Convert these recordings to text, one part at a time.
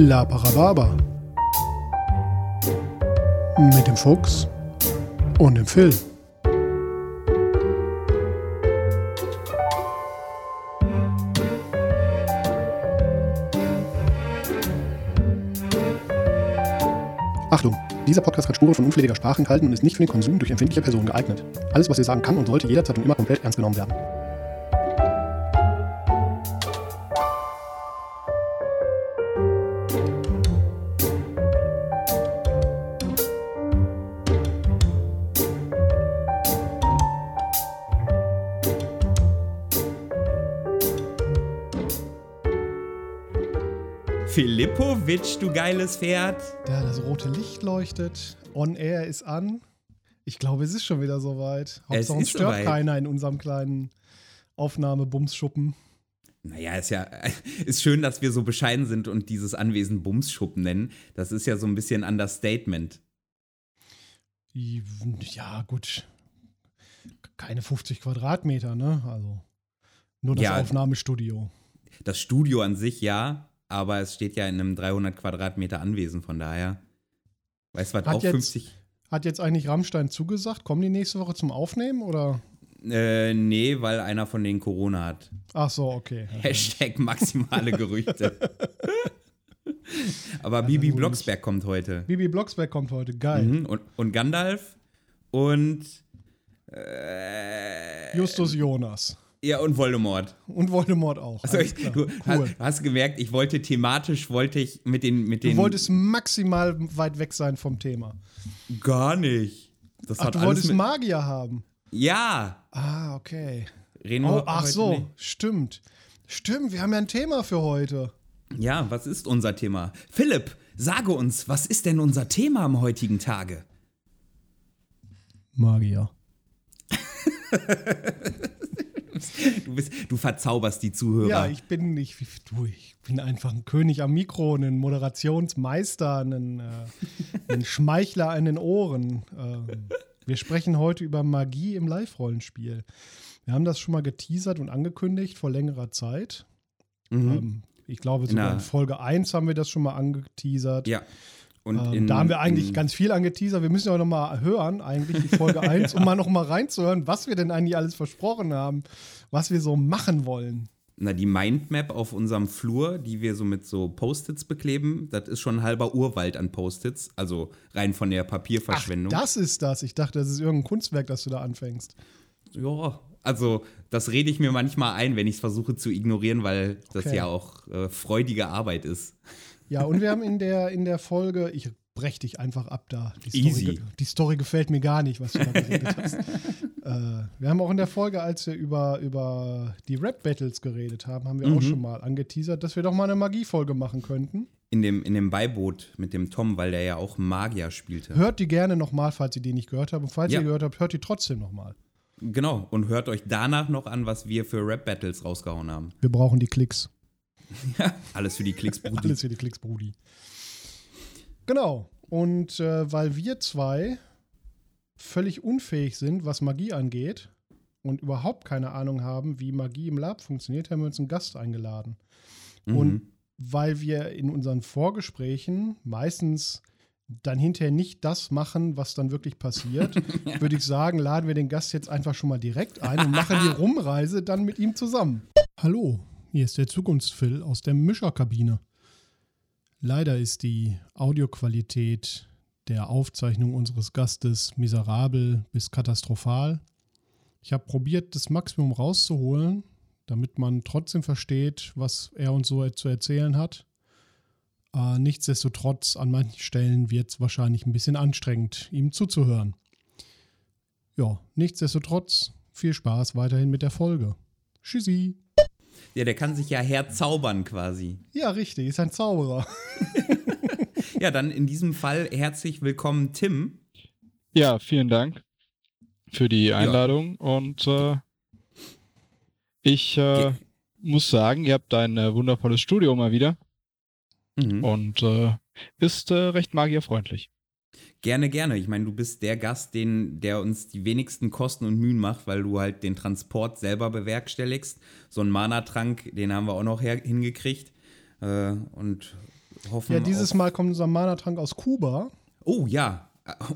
La Parababa. Mit dem Fuchs und dem Phil. Achtung! Dieser Podcast hat Spuren von unflätiger Sprache enthalten und ist nicht für den Konsum durch empfindliche Personen geeignet. Alles, was ihr sagen kann und sollte jederzeit und immer komplett ernst genommen werden. Filippovic, du geiles Pferd. Da das rote Licht leuchtet, On Air ist an. Ich glaube, es ist schon wieder soweit. Hauptsache, uns ist stört soweit. keiner in unserem kleinen Aufnahmebumsschuppen. Naja, ist ja ist schön, dass wir so bescheiden sind und dieses Anwesen Bumsschuppen nennen. Das ist ja so ein bisschen Understatement. Ja, gut. Keine 50 Quadratmeter, ne? Also nur das Ja. Aufnahmestudio. Das Studio an sich ja, aber es steht ja in einem 300 Quadratmeter Anwesen, von daher. Weißt du was, Hat auch jetzt- 50. Hat jetzt eigentlich Rammstein zugesagt? Kommen die nächste Woche zum Aufnehmen oder? Äh, nee, weil einer von denen Corona hat. Ach so, okay. Hashtag maximale Gerüchte. aber Bibi gut. Blocksberg kommt heute. Bibi Blocksberg kommt heute. Geil. Mhm. Und, und Gandalf und äh, Justus Jonas. Ja und Voldemort. Und Voldemort auch. Also ich, du cool. hast, hast gemerkt, ich wollte thematisch wollte ich mit den mit Du den wolltest maximal weit weg sein vom Thema. gar nicht. Das Ach, du wolltest Magier haben. ja. Ah, okay. Reden Oh, ach so, nicht. stimmt. Stimmt, wir haben ja ein Thema für heute. Ja, was ist unser Thema? Philipp, sage uns, was ist denn unser Thema am heutigen Tage? Magier. Du, bist, du verzauberst die Zuhörer. Ja, ich bin, ich, du, ich bin einfach ein König am Mikro, ein Moderationsmeister, ein, äh, ein Schmeichler an den Ohren. Ähm, wir sprechen heute über Magie im Live-Rollenspiel. Wir haben das schon mal geteasert und angekündigt vor längerer Zeit. mhm. Ähm, ich glaube, sogar in Folge 1 haben wir das schon mal angeteasert. ja. Und Ähm, in, da haben wir eigentlich ganz viel angeteasert. Wir müssen ja noch mal hören, eigentlich die Folge 1, um mal noch mal reinzuhören, was wir denn eigentlich alles versprochen haben, was wir so machen wollen. Na, die Mindmap auf unserem Flur, die wir so mit so Post-its bekleben, das ist schon ein halber Urwald an Post-its, also rein von der Papierverschwendung. Ach, das ist das. Ich dachte, das ist irgendein Kunstwerk, das du da anfängst. Ja, also das rede ich mir manchmal ein, wenn ich es versuche zu ignorieren, weil das Okay. ja auch äh, freudige Arbeit ist. Ja, und wir haben in der, in der Folge, ich brech dich einfach ab da. Die Story, Easy. Die Story gefällt mir gar nicht, was du da geredet hast. äh, wir haben auch in der Folge, als wir über, über die Rap-Battles geredet haben, haben wir auch Mhm. schon mal angeteasert, dass wir doch mal eine Magiefolge machen könnten. In dem, in dem Beiboot mit dem Tom, weil der ja auch Magier spielte. Hört die gerne nochmal, falls ihr die nicht gehört habt. Und falls Ja. ihr gehört habt, hört die trotzdem nochmal. Genau, und hört euch danach noch an, was wir für Rap-Battles rausgehauen haben. Wir brauchen die Klicks. Alles für die Klicks, Brudi. Alles für die Klicks, Brudi. Genau. Und äh, weil wir zwei völlig unfähig sind, was Magie angeht und überhaupt keine Ahnung haben, wie Magie im Lab funktioniert, haben wir uns einen Gast eingeladen. Mhm. Und weil wir in unseren Vorgesprächen meistens dann hinterher nicht das machen, was dann wirklich passiert, würde ich sagen, laden wir den Gast jetzt einfach schon mal direkt ein und machen die Rumreise dann mit ihm zusammen. Hallo, hier ist der Zukunftsphil aus der Mischerkabine. Leider ist die Audioqualität der Aufzeichnung unseres Gastes miserabel bis katastrophal. Ich habe probiert, das Maximum rauszuholen, damit man trotzdem versteht, was er uns so zu erzählen hat. Äh, nichtsdestotrotz, an manchen Stellen wird es wahrscheinlich ein bisschen anstrengend, ihm zuzuhören. Ja, nichtsdestotrotz, viel Spaß weiterhin mit der Folge. Tschüssi. Ja, der kann sich ja herzaubern quasi. Ja, richtig, ist ein Zauberer. Ja, dann in diesem Fall herzlich willkommen, Tim. Ja, vielen Dank für die Einladung und äh, ich äh, muss sagen, ihr habt ein äh, wundervolles Studio mal wieder Mhm. und äh, ist äh, recht magierfreundlich. Gerne, gerne. Ich meine, du bist der Gast, den, der uns die wenigsten Kosten und Mühen macht, weil du halt den Transport selber bewerkstelligst. So einen Mana-Trank, den haben wir auch noch her hingekriegt. Äh, und hoffen Ja, dieses Mal kommt unser Mana-Trank aus Kuba. Oh ja.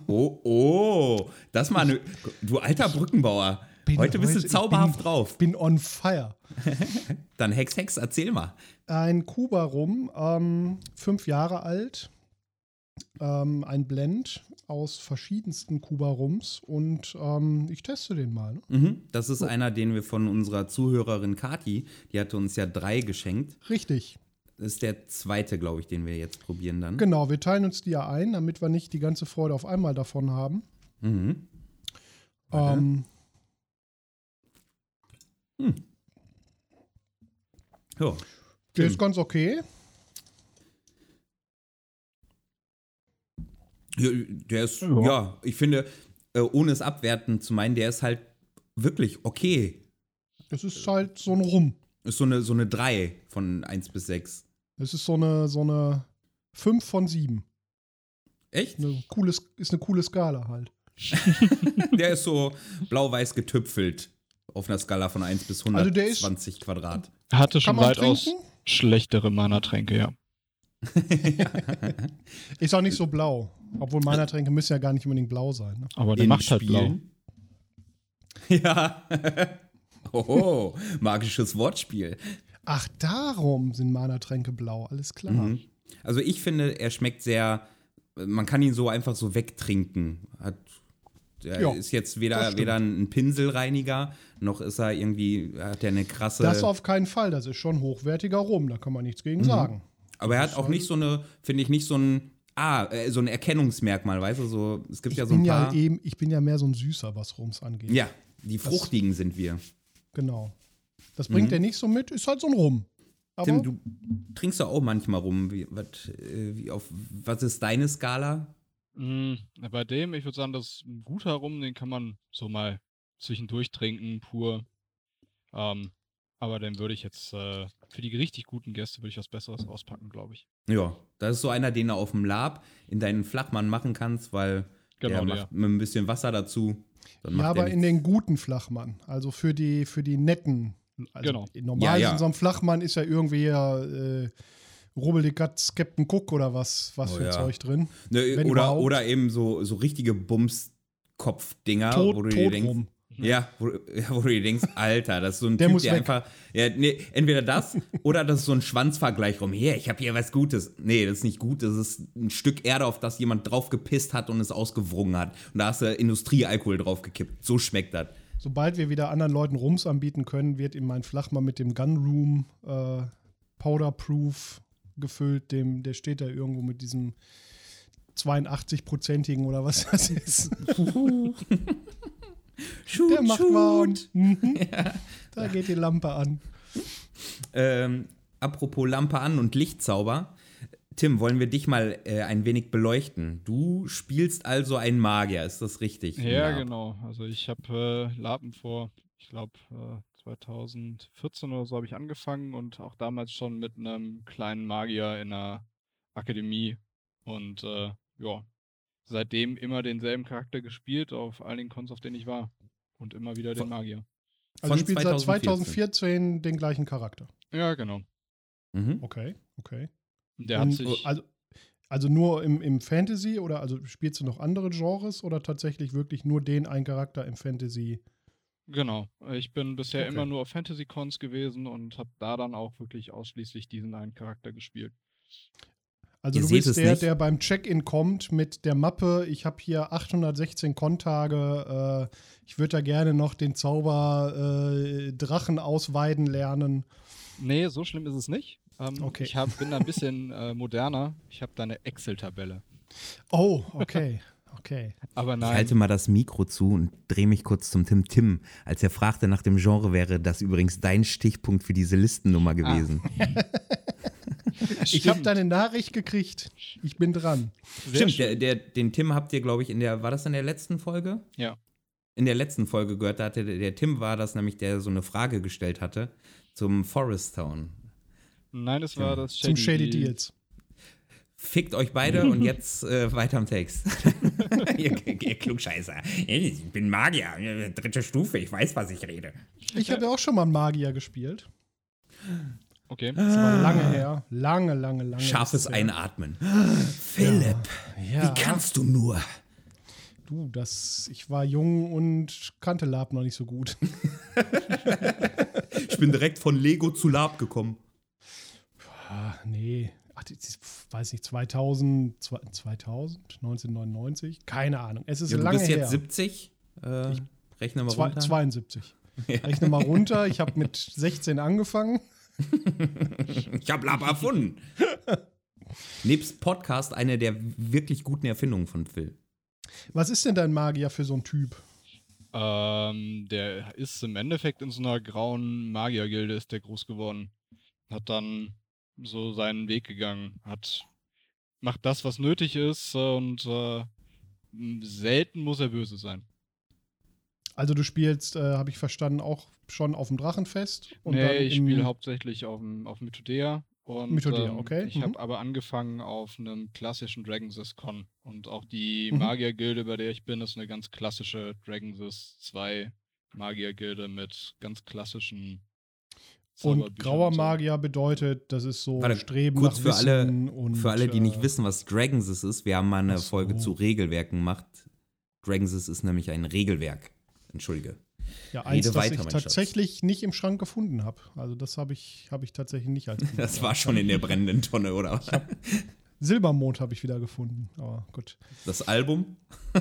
Oh, oh. Das mal eine. Du alter Brückenbauer. Bin heute bist du heute- zauberhaft bin, drauf. Bin on fire. Dann Hex, Hex, erzähl mal. Ein Kuba rum, ähm, fünf Jahre alt. Ähm, ein Blend aus verschiedensten Kuba-Rums und ähm, ich teste den mal. Ne? Mhm. Das ist einer, den wir von unserer Zuhörerin Kati, die hatte uns ja drei geschenkt. Richtig. Das ist der zweite, glaube ich, den wir jetzt probieren dann. Genau, wir teilen uns die ja ein, damit wir nicht die ganze Freude auf einmal davon haben. Mhm. Ähm, Ja. der ist ganz okay. Der ist, Ja. ja, ich finde, äh, ohne es abwerten zu meinen, der ist halt wirklich okay. Das ist halt so ein Rum. Ist so eine, so eine 3 von 1 bis 6. Das ist so eine, so eine 5 von 7. Echt? Eine coole, ist eine coole Skala halt. Der ist so blau-weiß getüpfelt auf einer Skala von 1 bis Also der ist- 120 Quadrat. Hatte schon weitaus schlechtere Mana-Tränke, ja. Ist auch nicht so blau. Obwohl meiner Tränke müssen ja gar nicht unbedingt blau sein. Ne? Aber der In macht halt blau. Ja. Oho, magisches Wortspiel. Ach, darum sind Mana-Tränke blau. Alles klar. Mhm. Also ich finde, er schmeckt sehr, man kann ihn so einfach so wegtrinken. Hat, er Ja, ist jetzt weder, weder ein Pinselreiniger, noch ist er irgendwie, hat er eine krasse. Das auf keinen Fall. Das ist schon hochwertiger Rum. Da kann man nichts Mhm. gegen sagen. Aber er hat auch nicht so eine, finde ich, nicht so ein, ah, äh, so ein Erkennungsmerkmal, weißt du, so, es gibt Ich ja so ein bin ja, paar. eben, ich bin ja mehr so ein Süßer, was Rums angeht. ja, die fruchtigen sind wir. Genau. Das bringt er nicht so mit. Ist halt so ein Rum. Aber Mhm. Tim, du trinkst doch auch manchmal rum. Wie, wat, äh, wie auf, was ist deine Skala? Mm, bei dem, ich würde sagen, das ist ein guter Rum, den kann man so mal zwischendurch trinken, pur. Ähm, aber den würde ich jetzt äh, für die richtig guten Gäste würde ich was Besseres auspacken, glaube ich. Ja, das ist so einer, den du auf dem Lab in deinen Flachmann machen kannst, weil Genau, der der. macht mit ein bisschen Wasser dazu. Dann ja, macht aber in den guten Flachmann. Also für die, für die netten. Also Genau. Normal Ja, ja. in so einem Flachmann ist ja irgendwie ja, äh, Rubbeligatz Captain Cook oder was, was Oh für ja. Zeug drin. ne, oder, überhaupt. oder eben so, so richtige Bumskopfdinger, wo du dir denkst, rum. Ja, wo, ja, wo du dir denkst, Alter, das ist so ein Der Typ, muss der weg. einfach, ja, nee, entweder das oder das ist so ein Schwanzvergleich rum. Hier, ich habe hier was Gutes. Nee, das ist nicht gut. Das ist ein Stück Erde, auf das jemand drauf gepisst hat und es ausgewrungen hat. Und da hast du Industriealkohol draufgekippt. So schmeckt das. Sobald wir wieder anderen Leuten Rums anbieten können, wird in mein Flachmann mit dem Gun Room äh, Powderproof gefüllt. Dem, der steht da irgendwo mit diesem 82-prozentigen oder was das ist. Shoot, Der macht warm. Mhm. Da geht die Lampe an. Ähm, apropos Lampe an und Lichtzauber. Tim, wollen wir dich mal äh, ein wenig beleuchten? Du spielst also einen Magier, ist das richtig? Ja, Lab? genau. Also ich habe äh, Lapen vor, ich glaube, äh, 2014 oder so habe ich angefangen und auch damals schon mit einem kleinen Magier in einer Akademie. Und äh, ja, seitdem immer denselben Charakter gespielt auf allen den Cons, auf denen ich war. Und immer wieder den Magier. Also spielst seit 2014. 2014 den gleichen Charakter. Ja, genau. Mhm. Okay, okay. Der hat Und, sich. also, also nur im, im Fantasy oder also spielst du noch andere Genres oder tatsächlich wirklich nur den einen Charakter im Fantasy? Genau. Ich bin bisher Okay. immer nur auf Fantasy-Cons gewesen und habe da dann auch wirklich ausschließlich diesen einen Charakter gespielt. Also Ihr du bist es der, nicht. der beim Check-in kommt mit der Mappe, ich habe hier 816 Kontage, äh, ich würde da gerne noch den Zauber äh, Drachen ausweiden lernen. Nee, so schlimm ist es nicht. Ähm, Okay. Ich hab, bin da ein bisschen äh, moderner. Ich habe da eine Excel-Tabelle. Oh, okay, okay. Aber Ich nein. halte mal das Mikro zu und drehe mich kurz zum Tim Tim. Als er fragte nach dem Genre, wäre das übrigens dein Stichpunkt für diese Listennummer gewesen. Ich habe deine Nachricht gekriegt. Ich bin dran. Sehr Stimmt, der, der, den Tim habt ihr, glaube ich, in der, war das in der letzten Folge? Ja. In der letzten Folge gehört, da hatte der, der Tim war das nämlich, der so eine Frage gestellt hatte zum Forest Town. Nein, es war das Zum Shady Deal. Deals. Fickt euch beide und jetzt äh, weiter im Text. ihr, ihr Klugscheißer. Ich bin Magier, dritte Stufe, ich weiß, was ich rede. Ich habe ja auch schon mal einen Magier gespielt. Okay. Das war lange her. Lange, lange, lange. Scharfes ist es her. Einatmen. Philipp, Ja. wie kannst du nur? Du, das, ich war jung und kannte Lab noch nicht so gut. Ich bin direkt von Lego zu Lab gekommen. Ah, nee. Ach, ist, weiß nicht, 2000, 2000, 1999? Keine Ahnung. Es ist Ja, du lange bist jetzt her. 70. Äh, rechne mal runter. 72. Rechne mal runter. Ich habe mit 16 angefangen. Ich habe Lab erfunden. Nebst Podcast eine der wirklich guten Erfindungen von Phil. Was ist denn dein Magier für so ein Typ? Ähm, der ist im Endeffekt in so einer grauen Magiergilde ist der groß geworden. Hat dann so seinen Weg gegangen, hat macht das, was nötig ist äh, und äh, selten muss er böse sein. Also du spielst, äh, habe ich verstanden, auch schon auf dem Drachenfest? Und nee, dann ich spiele hauptsächlich auf dem auf Mythodea und Mythodea, ähm, okay, ich mhm. habe aber angefangen auf einem klassischen Dragonsys Con und auch die Mhm. Magiergilde, bei der ich bin, ist eine ganz klassische Dragonsys 2 Magiergilde mit ganz klassischen Und grauer. Magier bedeutet, das ist so Warte, Streben kurz nach für alle- Wissen und Für alle, die äh, nicht wissen, was Dragonsys ist, wir haben mal eine so. Folge zu Regelwerken gemacht. Dragonsys ist nämlich ein Regelwerk. Entschuldige. Ja, eins, Rede das weiter, ich mein Schatz. tatsächlich nicht im Schrank gefunden habe. Also das habe ich, hab ich tatsächlich nicht als. Das war schon in der brennenden Tonne, oder? Silbermond habe ich wieder gefunden. Aber gut. Das Album?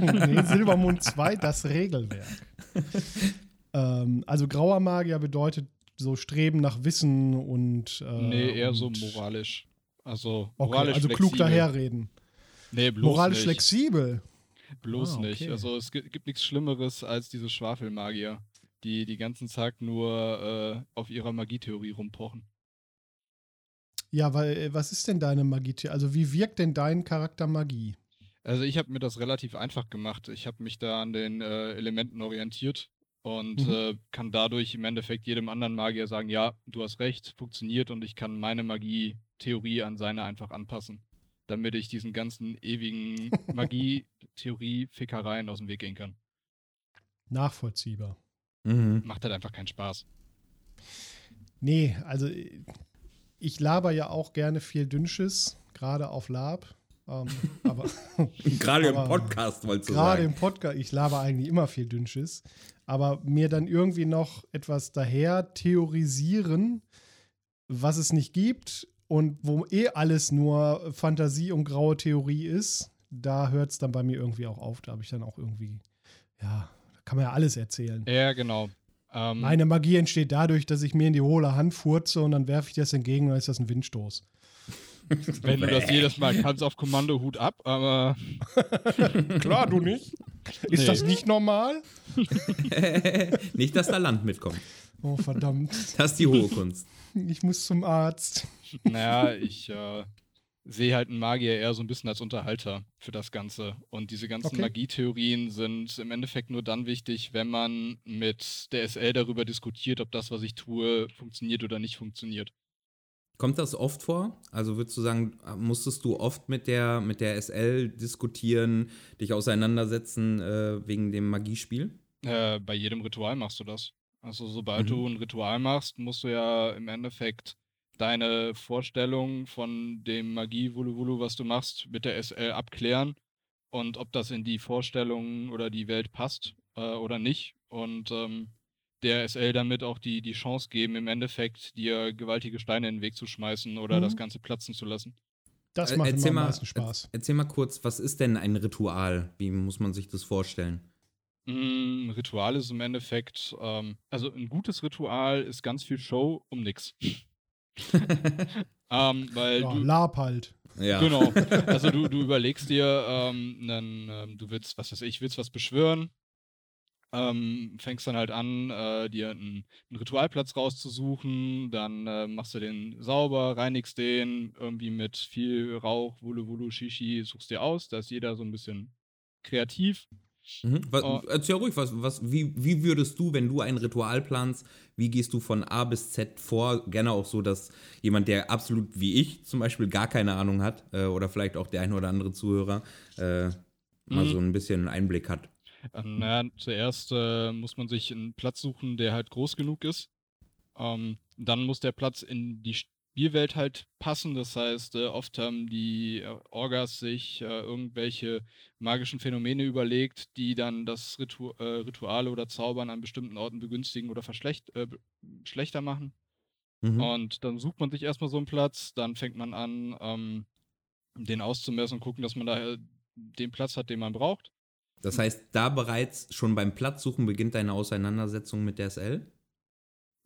nee, Silbermond 2, das Regelwerk. ähm, also grauer Magier bedeutet so Streben nach Wissen und äh, Nee, eher so und- moralisch. Also Okay, moralisch also klug daherreden. Nee, bloß Moralisch nicht. flexibel. Bloß Ah, nicht. okay. Also es gibt, gibt nichts Schlimmeres als diese Schwafelmagier, die die ganzen Tag nur äh, auf ihrer Magietheorie rumpochen. Ja, weil äh, was ist denn deine Magie? Also wie wirkt denn dein Charakter Magie? Also ich habe mir das relativ einfach gemacht. Ich habe mich da an den äh, Elementen orientiert und Mhm. äh, kann dadurch im Endeffekt jedem anderen Magier sagen, ja, du hast recht, funktioniert und ich kann meine Magie-Theorie an seine einfach anpassen, damit ich diesen ganzen ewigen Magie-Theorie-Fickereien aus dem Weg gehen kann. Nachvollziehbar. Mhm. Macht halt einfach keinen Spaß. Nee, also ich laber ja auch gerne viel Dünnsches, gerade auf Lab. Ähm, aber Gerade im Aber Podcast, wolltest du gerade sagen. im Podcast, ich laber eigentlich immer viel Dünnsches. Aber mir dann irgendwie noch etwas daher theorisieren, was es nicht gibt und wo eh alles nur Fantasie und graue Theorie ist, da hört es dann bei mir irgendwie auch auf. Da habe ich dann auch irgendwie, ja, da kann man ja alles erzählen. Ja, genau. Ähm, Meine Magie entsteht dadurch, dass ich mir in die hohle Hand furze und dann werfe ich das entgegen und dann ist das ein Windstoß. wenn du das jedes Mal kannst auf Kommando, Hut ab, aber Klar, du nicht. Ist Nee. das nicht normal? Nicht, dass da Land mitkommt. Oh, verdammt. Das ist die hohe Kunst. Ich muss zum Arzt. Naja, ich äh, sehe halt einen Magier eher so ein bisschen als Unterhalter für das Ganze. Und diese ganzen Okay. Magietheorien sind im Endeffekt nur dann wichtig, wenn man mit der SL darüber diskutiert, ob das, was ich tue, funktioniert oder nicht funktioniert. Kommt das oft vor? Also würdest du sagen, musstest du oft mit der, mit der SL diskutieren, dich auseinandersetzen äh, wegen dem Magiespiel? Äh, bei jedem Ritual machst du das. Also sobald Mhm. du ein Ritual machst, musst du ja im Endeffekt deine Vorstellung von dem Magie-Wulu-Wulu, was du machst, mit der SL abklären und ob das in die Vorstellung oder die Welt passt äh, oder nicht. Und ähm, der SL damit auch die, die Chance geben, im Endeffekt dir gewaltige Steine in den Weg zu schmeißen oder Mhm. das Ganze platzen zu lassen. Das Äh, macht erzähl immer am mal, meisten Spaß. Erzähl mal kurz, was ist denn ein Ritual? Wie muss man sich das vorstellen? Mm, Ritual ist im Endeffekt, ähm, also ein gutes Ritual ist ganz viel Show um nix. ähm, weil Ja, du, Lab halt. Ja. genau, also du, du überlegst dir, ähm, nen, ähm, du willst, was weiß ich, willst was beschwören, ähm, fängst dann halt an, äh, dir einen, einen Ritualplatz rauszusuchen, dann äh, machst du den sauber, reinigst den irgendwie mit viel Rauch, Wulu Wulu, Shishi, suchst dir aus, da ist jeder so ein bisschen kreativ. Mhm. Was, Oh. Erzähl ruhig, was, was, wie, wie würdest du, wenn du ein Ritual planst, wie gehst du von A bis Z vor? Gerne auch so, dass jemand, der absolut wie ich zum Beispiel gar keine Ahnung hat, äh, oder vielleicht auch der ein oder andere Zuhörer, äh, mal Mhm. so ein bisschen einen Einblick hat. Ähm, naja, zuerst äh, muss man sich einen Platz suchen, der halt groß genug ist. Ähm, dann muss der Platz in die Spielwelt halt passen. Das heißt, äh, oft haben die äh, Orgas sich äh, irgendwelche magischen Phänomene überlegt, die dann das Ritu äh, Rituale oder Zaubern an bestimmten Orten begünstigen oder äh, schlechter machen. Mhm. Und dann sucht man sich erstmal so einen Platz, dann fängt man an, ähm, den auszumessen und gucken, dass man da äh, den Platz hat, den man braucht. Das heißt, da bereits schon beim Platzsuchen beginnt deine Auseinandersetzung mit der SL?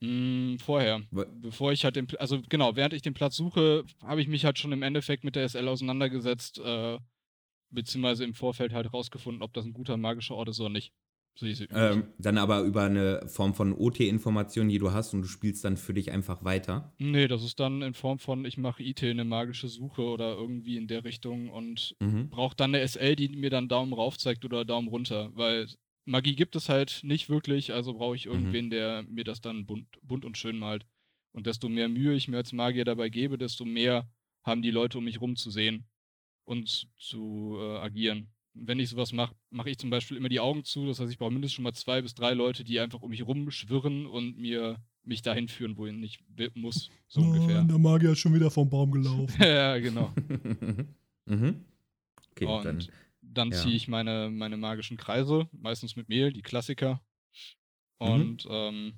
Mm, vorher. Bevor ich halt den, also genau, während ich den Platz suche, habe ich mich halt schon im Endeffekt mit der SL auseinandergesetzt, äh, beziehungsweise im Vorfeld halt rausgefunden, ob das ein guter magischer Ort ist oder nicht. So ähm, dann aber über eine Form von OT-Information, die du hast und du spielst dann für dich einfach weiter? Nee, das ist dann in Form von, ich mache IT eine magische Suche oder irgendwie in der Richtung und mhm. brauche dann eine SL, die mir dann Daumen rauf zeigt oder Daumen runter, weil Magie gibt es halt nicht wirklich, also brauche ich mhm. irgendwen, mhm. der mir das dann bunt, bunt und schön malt. Und desto mehr Mühe ich mir als Magier dabei gebe, desto mehr haben die Leute um mich rum zu sehen und zu äh, agieren. Wenn ich sowas mache, mache ich zum Beispiel immer die Augen zu. Das heißt, ich brauche mindestens schon mal zwei bis drei Leute, die einfach um mich rumschwirren und mir mich dahin führen, wohin ich muss. So oh, ungefähr. Der Magier ist schon wieder vom Baum gelaufen. ja, genau. mhm. Okay, und dann dann ja. ziehe ich meine, meine magischen Kreise, meistens mit Mehl, die Klassiker. Mhm. Und mhm. ähm,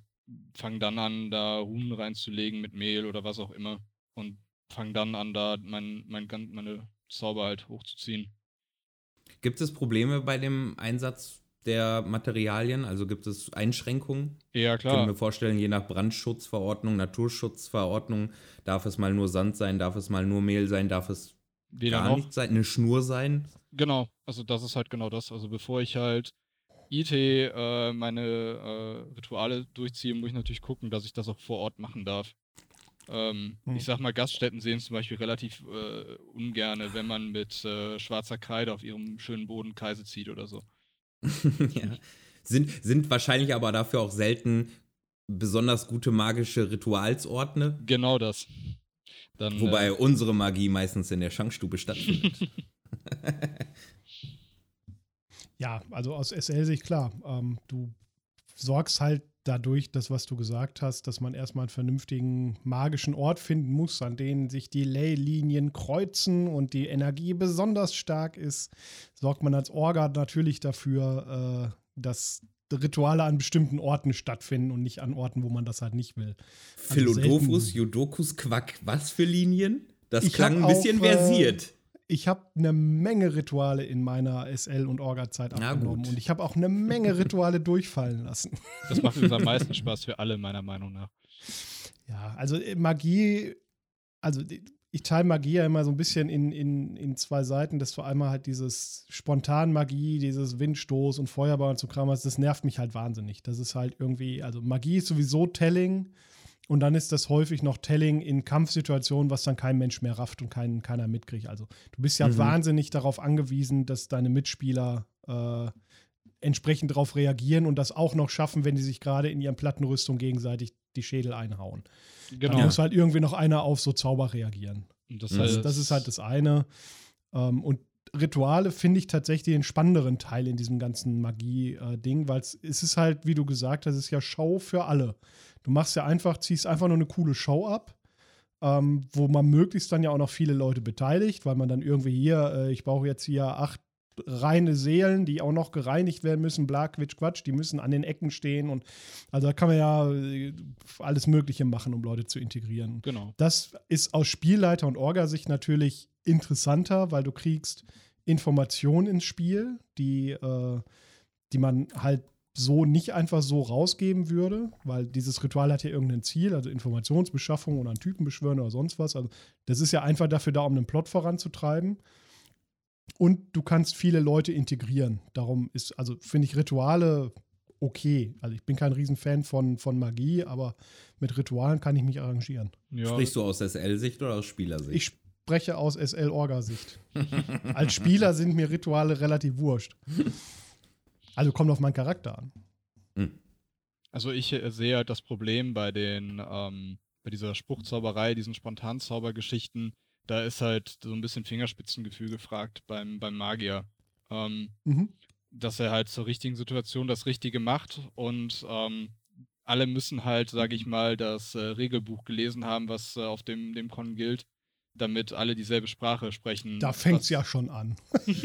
fange dann an, da Runen reinzulegen mit Mehl oder was auch immer. Und fange dann an, da mein, mein, meine Zauber halt hochzuziehen. Gibt es Probleme bei dem Einsatz der Materialien? Also gibt es Einschränkungen? Ja, klar. Ich kann mir vorstellen, je nach Brandschutzverordnung, Naturschutzverordnung, darf es mal nur Sand sein, darf es mal nur Mehl sein, darf es Weder gar nicht sein, eine Schnur sein? Genau, also das ist halt genau das. Also bevor ich halt IT äh, meine äh, Rituale durchziehe, muss ich natürlich gucken, dass ich das auch vor Ort machen darf. Ähm, hm. Ich sag mal, Gaststätten sehen zum Beispiel relativ äh, ungerne, wenn man mit äh, schwarzer Kreide auf ihrem schönen Boden Kreise zieht oder so. ja. Sind, sind wahrscheinlich aber dafür auch selten besonders gute magische Ritualsorte. Genau das. Dann, Wobei äh, unsere Magie meistens in der Schankstube stattfindet. ja, also aus SL-Sicht klar. Ähm, du sorgst halt dadurch, das, was du gesagt hast, dass man erstmal einen vernünftigen magischen Ort finden muss, an dem sich die Leylinien kreuzen und die Energie besonders stark ist, sorgt man als Orga natürlich dafür, äh, dass Rituale an bestimmten Orten stattfinden und nicht an Orten, wo man das halt nicht will. Also Philodophus, Jodokus, Quack, was für Linien? Das klang ein bisschen auch, äh, versiert ich habe eine Menge Rituale in meiner SL- und Orga-Zeit abgenommen. Und ich habe auch eine Menge Rituale durchfallen lassen. Das macht uns am meisten Spaß für alle, meiner Meinung nach. Ja, also äh, Magie, also ich teile Magie ja immer so ein bisschen in, in, in zwei Seiten. Das war einmal halt dieses Spontan-Magie, dieses Windstoß und Feuerball und so Kram. Das nervt mich halt wahnsinnig. Das ist halt irgendwie, also Magie ist sowieso Telling. Und dann ist das häufig noch Telling in Kampfsituationen, was dann kein Mensch mehr rafft und kein, keiner mitkriegt. Also du bist ja mhm. wahnsinnig darauf angewiesen, dass deine Mitspieler äh, entsprechend darauf reagieren und das auch noch schaffen, wenn die sich gerade in ihren Plattenrüstung gegenseitig die Schädel einhauen. Genau. Dann muss halt irgendwie noch einer auf so Zauber reagieren. Das, heißt, das ist halt das eine. Ähm, und Rituale finde ich tatsächlich den spannenderen Teil in diesem ganzen Magie-Ding, äh, weil es ist halt, wie du gesagt hast, es ist ja Show für alle. Du machst ja einfach, ziehst einfach nur eine coole Show ab, ähm, wo man möglichst dann ja auch noch viele Leute beteiligt, weil man dann irgendwie hier, äh, ich brauche jetzt hier acht reine Seelen, die auch noch gereinigt werden müssen, bla, Quitsch, Quatsch, die müssen an den Ecken stehen und also da kann man ja äh, alles Mögliche machen, um Leute zu integrieren. Genau. Das ist aus Spielleiter- und Orga-Sicht natürlich interessanter, weil du kriegst Informationen ins Spiel, die, äh, die man halt so nicht einfach so rausgeben würde, weil dieses Ritual hat ja irgendein Ziel, also Informationsbeschaffung oder einen Typen beschwören oder sonst was. Also das ist ja einfach dafür da, um einen Plot voranzutreiben. Und du kannst viele Leute integrieren. Darum ist, also finde ich Rituale okay. Also ich bin kein Riesenfan von, von Magie, aber mit Ritualen kann ich mich arrangieren. Ja. Sprichst du aus SL-Sicht oder aus Spielersicht? Ich spreche aus SL-Orga-Sicht. Als Spieler sind mir Rituale relativ wurscht. Also kommt auf meinen Charakter an. Hm. Also ich äh, sehe halt das Problem bei den, ähm, bei dieser Spruchzauberei, diesen Spontanzaubergeschichten, da ist halt so ein bisschen Fingerspitzengefühl gefragt beim, beim Magier. Ähm, mhm. Dass er halt zur richtigen Situation das Richtige macht und ähm, alle müssen halt, sage ich mal, das äh, Regelbuch gelesen haben, was äh, auf dem, dem Con gilt, damit alle dieselbe Sprache sprechen. Da fängt es ja schon an.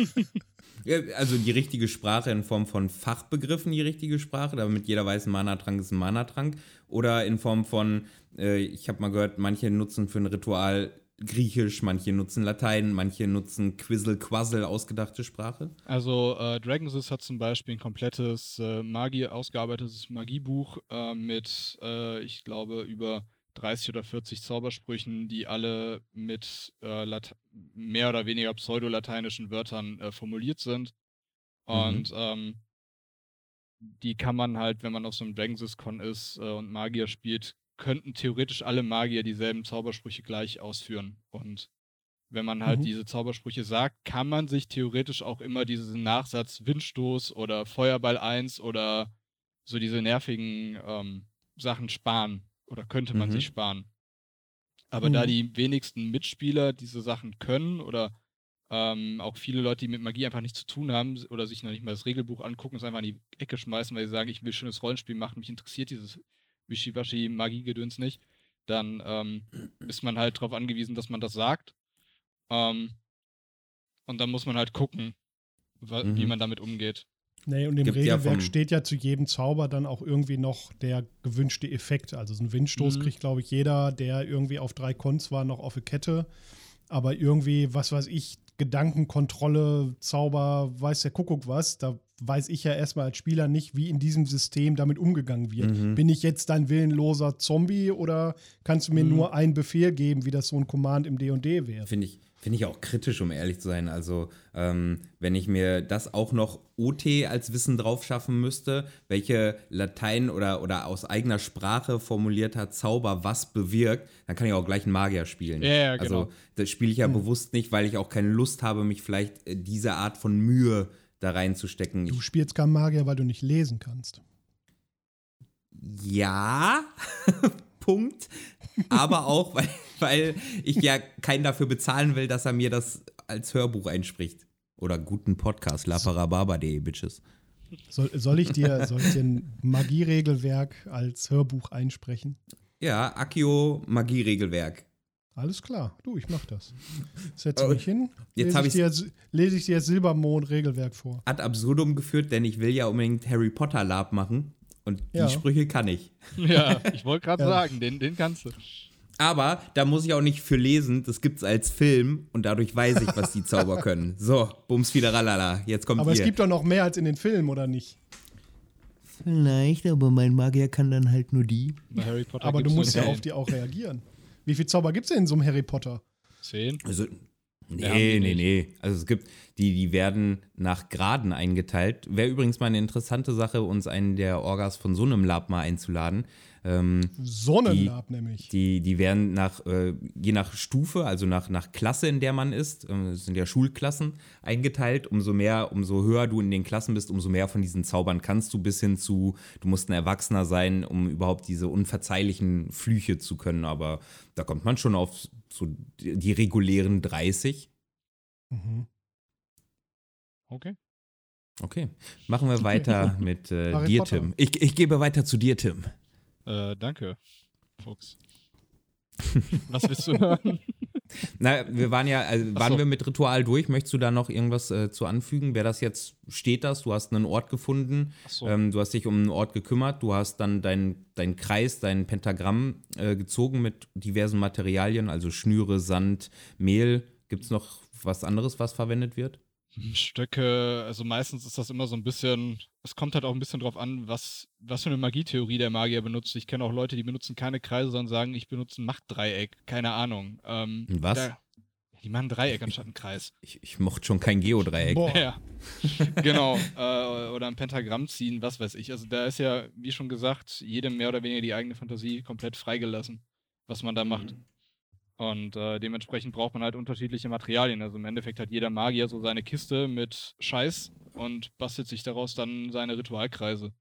Ja, also die richtige Sprache in Form von Fachbegriffen, die richtige Sprache, damit jeder weiß, ein Mana-Trank ist ein Mana-Trank. Oder in Form von, äh, ich habe mal gehört, manche nutzen für ein Ritual Griechisch, manche nutzen Latein, manche nutzen Quizzle, Quazzle, ausgedachte Sprache. Also äh, Dragonsys hat zum Beispiel ein komplettes äh, Magie, ausgearbeitetes Magiebuch äh, mit, äh, ich glaube, über 30 oder 40 Zaubersprüchen, die alle mit äh, mehr oder weniger pseudolateinischen Wörtern äh, formuliert sind. Und mhm. ähm, die kann man halt, wenn man auf so einem Dragonsys-Con ist und Magier spielt, könnten theoretisch alle Magier dieselben Zaubersprüche gleich ausführen. Und wenn man halt mhm. diese Zaubersprüche sagt, kann man sich theoretisch auch immer diesen Nachsatz Windstoß oder Feuerball 1 oder so diese nervigen ähm, Sachen sparen. Oder könnte man mhm. sich sparen. Aber mhm. da die wenigsten Mitspieler diese Sachen können oder ähm, auch viele Leute, die mit Magie einfach nichts zu tun haben oder sich noch nicht mal das Regelbuch angucken, es einfach in die Ecke schmeißen, weil sie sagen, ich will schönes Rollenspiel machen, mich interessiert dieses Wischiwaschi, Magiegedöns nicht, dann ähm, ist man halt darauf angewiesen, dass man das sagt. Ähm, und dann muss man halt gucken, mhm. wie man damit umgeht. Nee, und im Gibt Regelwerk ja steht ja zu jedem Zauber dann auch irgendwie noch der gewünschte Effekt. Also so einen Windstoß mhm. kriegt, glaube ich, jeder, der irgendwie auf drei Cons war, noch auf eine Kette. Aber irgendwie, was weiß ich, Gedankenkontrolle, Zauber, weiß der Kuckuck was, da weiß ich ja erstmal als Spieler nicht, wie in diesem System damit umgegangen wird. Mhm. Bin ich jetzt dein willenloser Zombie oder kannst du mir mhm. nur einen Befehl geben, wie das so ein Command im D&D wäre? Finde ich, Finde ich auch kritisch, um ehrlich zu sein. Also, ähm, wenn ich mir das auch noch OT als Wissen drauf schaffen müsste, welche Latein oder, oder aus eigener Sprache formulierter Zauber was bewirkt, dann kann ich auch gleich einen Magier spielen. Ja, ja genau. Also, das spiele ich ja hm. bewusst nicht, weil ich auch keine Lust habe, mich vielleicht äh, diese Art von Mühe da reinzustecken. Du spielst keinen Magier, weil du nicht lesen kannst. Ja, Punkt. Aber auch, weil weil ich ja keinen dafür bezahlen will, dass er mir das als Hörbuch einspricht. Oder guten Podcast, laparababa.de, Bitches. Soll, soll, ich dir, soll ich dir ein Magieregelwerk als Hörbuch einsprechen? Ja, Akio Magieregelwerk. Alles klar, du, ich mach das. Setze oh, mich hin, jetzt lese, ich dir, lese ich dir Silbermond-Regelwerk vor. Ad absurdum geführt, denn ich will ja unbedingt Harry Potter Lab machen und die ja. Sprüche kann ich. Ja, ich wollte gerade ja. sagen, den, den kannst du. Aber da muss ich auch nicht für lesen, das gibt's als Film und dadurch weiß ich, was die Zauber können. So, bums wieder ralala. Jetzt kommt Aber ihr. es gibt doch noch mehr als in den Filmen, oder nicht? Vielleicht, aber mein Magier kann dann halt nur die. aber du musst ja auf die auch reagieren. Wie viele Zauber gibt's denn in so einem Harry Potter? Zehn. Also, nee, nee, nee. Also es gibt, die, die werden nach Graden eingeteilt. Wäre übrigens mal eine interessante Sache, uns einen der Orgas von so einem Lab mal einzuladen. Ähm, Sonnenlab nämlich. Die, die werden nach, äh, je nach Stufe, also nach, nach Klasse, in der man ist, äh, sind ja Schulklassen eingeteilt. Umso mehr, umso höher du in den Klassen bist, umso mehr von diesen Zaubern kannst du bis hin zu, du musst ein Erwachsener sein, um überhaupt diese unverzeihlichen Flüche zu können. Aber da kommt man schon auf so die, die regulären 30. Mhm. Okay. Okay, machen wir weiter mit äh, dir, Tim. Ich, ich gebe weiter zu dir, Tim. Äh, danke, Fuchs. Was willst du hören? Na, wir waren ja, also waren so. wir mit Ritual durch. Möchtest du da noch irgendwas äh, zu anfügen? Wer das jetzt, steht das? Du hast einen Ort gefunden, so. ähm, du hast dich um einen Ort gekümmert, du hast dann deinen dein Kreis, dein Pentagramm äh, gezogen mit diversen Materialien, also Schnüre, Sand, Mehl. Gibt es noch was anderes, was verwendet wird? Stöcke, also meistens ist das immer so ein bisschen, es kommt halt auch ein bisschen drauf an, was, was für eine Magietheorie der Magier benutzt. Ich kenne auch Leute, die benutzen keine Kreise, sondern sagen, ich benutze ein Machtdreieck. Keine Ahnung. Ähm, was? Da, die machen ein Dreieck anstatt einen Kreis. Ich, ich mochte schon kein Geodreieck. Boah. Ja, genau. Äh, oder ein Pentagramm ziehen, was weiß ich. Also da ist ja, wie schon gesagt, jedem mehr oder weniger die eigene Fantasie komplett freigelassen, was man da macht. Mhm. Und äh, dementsprechend braucht man halt unterschiedliche Materialien. Also im Endeffekt hat jeder Magier so seine Kiste mit Scheiß und bastelt sich daraus dann seine Ritualkreise.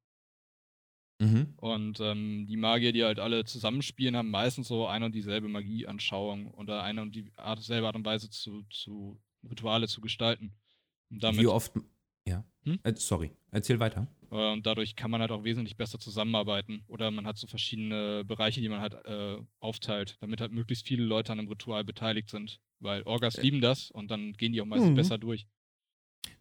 Mhm. Und ähm, die Magier, die halt alle zusammenspielen, haben meistens so eine und dieselbe Magieanschauung oder eine und die Art, und Weise zu, zu Rituale zu gestalten. Wie oft, ja. Hm? Äh, sorry, erzähl weiter. Äh, und dadurch kann man halt auch wesentlich besser zusammenarbeiten. Oder man hat so verschiedene Bereiche, die man halt äh, aufteilt, damit halt möglichst viele Leute an einem Ritual beteiligt sind. Weil Orgas äh. lieben das und dann gehen die auch meistens mhm. besser durch.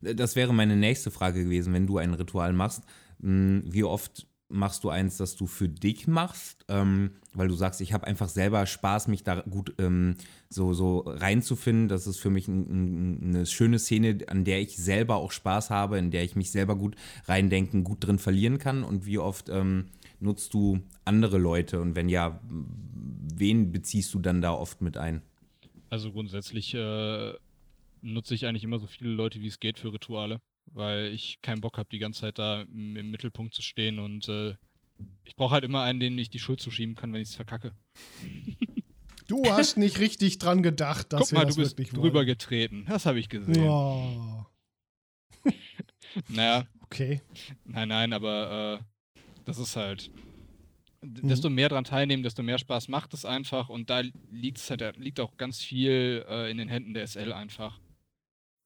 Das wäre meine nächste Frage gewesen, wenn du ein Ritual machst. Hm, wie oft machst du eins, das du für dich machst, ähm, weil du sagst, ich habe einfach selber Spaß, mich da gut ähm, so, so reinzufinden. Das ist für mich ein, ein, eine schöne Szene, an der ich selber auch Spaß habe, in der ich mich selber gut reindenken, gut drin verlieren kann. Und wie oft ähm, nutzt du andere Leute? Und wenn ja, wen beziehst du dann da oft mit ein? Also grundsätzlich äh, nutze ich eigentlich immer so viele Leute, wie es geht für Rituale weil ich keinen Bock habe, die ganze Zeit da im, im Mittelpunkt zu stehen und äh, ich brauche halt immer einen, den ich die Schuld zuschieben kann, wenn ich es verkacke. Du hast nicht richtig dran gedacht, dass Guck mal, du bist drüber wollen. getreten. Das habe ich gesehen. Ja. naja. Okay. Nein, nein, aber äh, das ist halt. Desto mhm. mehr dran teilnehmen, desto mehr Spaß macht es einfach und da liegt's halt, liegt auch ganz viel äh, in den Händen der SL einfach.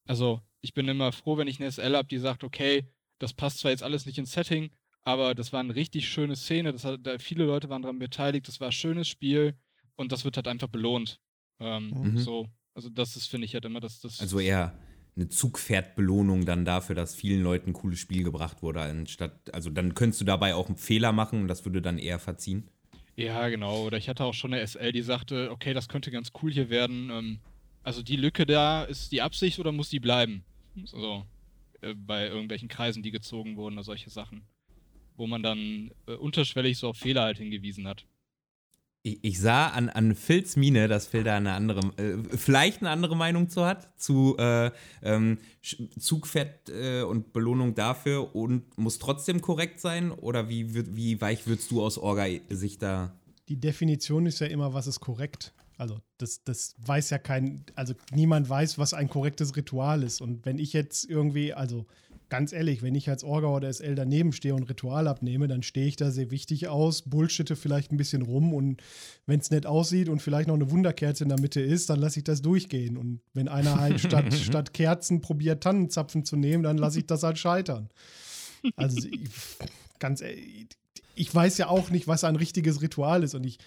Also, ich bin immer froh, wenn ich eine SL habe, die sagt, okay, das passt zwar jetzt alles nicht ins Setting, aber das war eine richtig schöne Szene, das hat, da viele Leute waren daran beteiligt, das war ein schönes Spiel und das wird halt einfach belohnt. Ähm, mhm. So, also das ist, finde ich halt immer, dass das. Also eher eine Zugpferdbelohnung dann dafür, dass vielen Leuten ein cooles Spiel gebracht wurde, anstatt, also dann könntest du dabei auch einen Fehler machen und das würde dann eher verziehen. Ja, genau. Oder ich hatte auch schon eine SL, die sagte, okay, das könnte ganz cool hier werden. Ähm, also die Lücke da, ist die Absicht oder muss die bleiben? So, äh, bei irgendwelchen Kreisen, die gezogen wurden oder solche Sachen. Wo man dann äh, unterschwellig so auf Fehler halt hingewiesen hat. Ich, ich, sah an, an Phils Mine, dass Phil da eine andere, äh, vielleicht eine andere Meinung zu hat, zu äh, ähm, Zugfett äh, und Belohnung dafür und muss trotzdem korrekt sein? Oder wie, wie weich würdest du aus Orga-Sicht da? Die Definition ist ja immer, was ist korrekt. Also das, das weiß ja kein, also niemand weiß, was ein korrektes Ritual ist. Und wenn ich jetzt irgendwie, also ganz ehrlich, wenn ich als Orga oder SL daneben stehe und Ritual abnehme, dann stehe ich da sehr wichtig aus, bullshitte vielleicht ein bisschen rum und wenn es nett aussieht und vielleicht noch eine Wunderkerze in der Mitte ist, dann lasse ich das durchgehen. Und wenn einer halt statt, statt Kerzen probiert, Tannenzapfen zu nehmen, dann lasse ich das halt scheitern. Also ganz ehrlich, ich weiß ja auch nicht, was ein richtiges Ritual ist und ich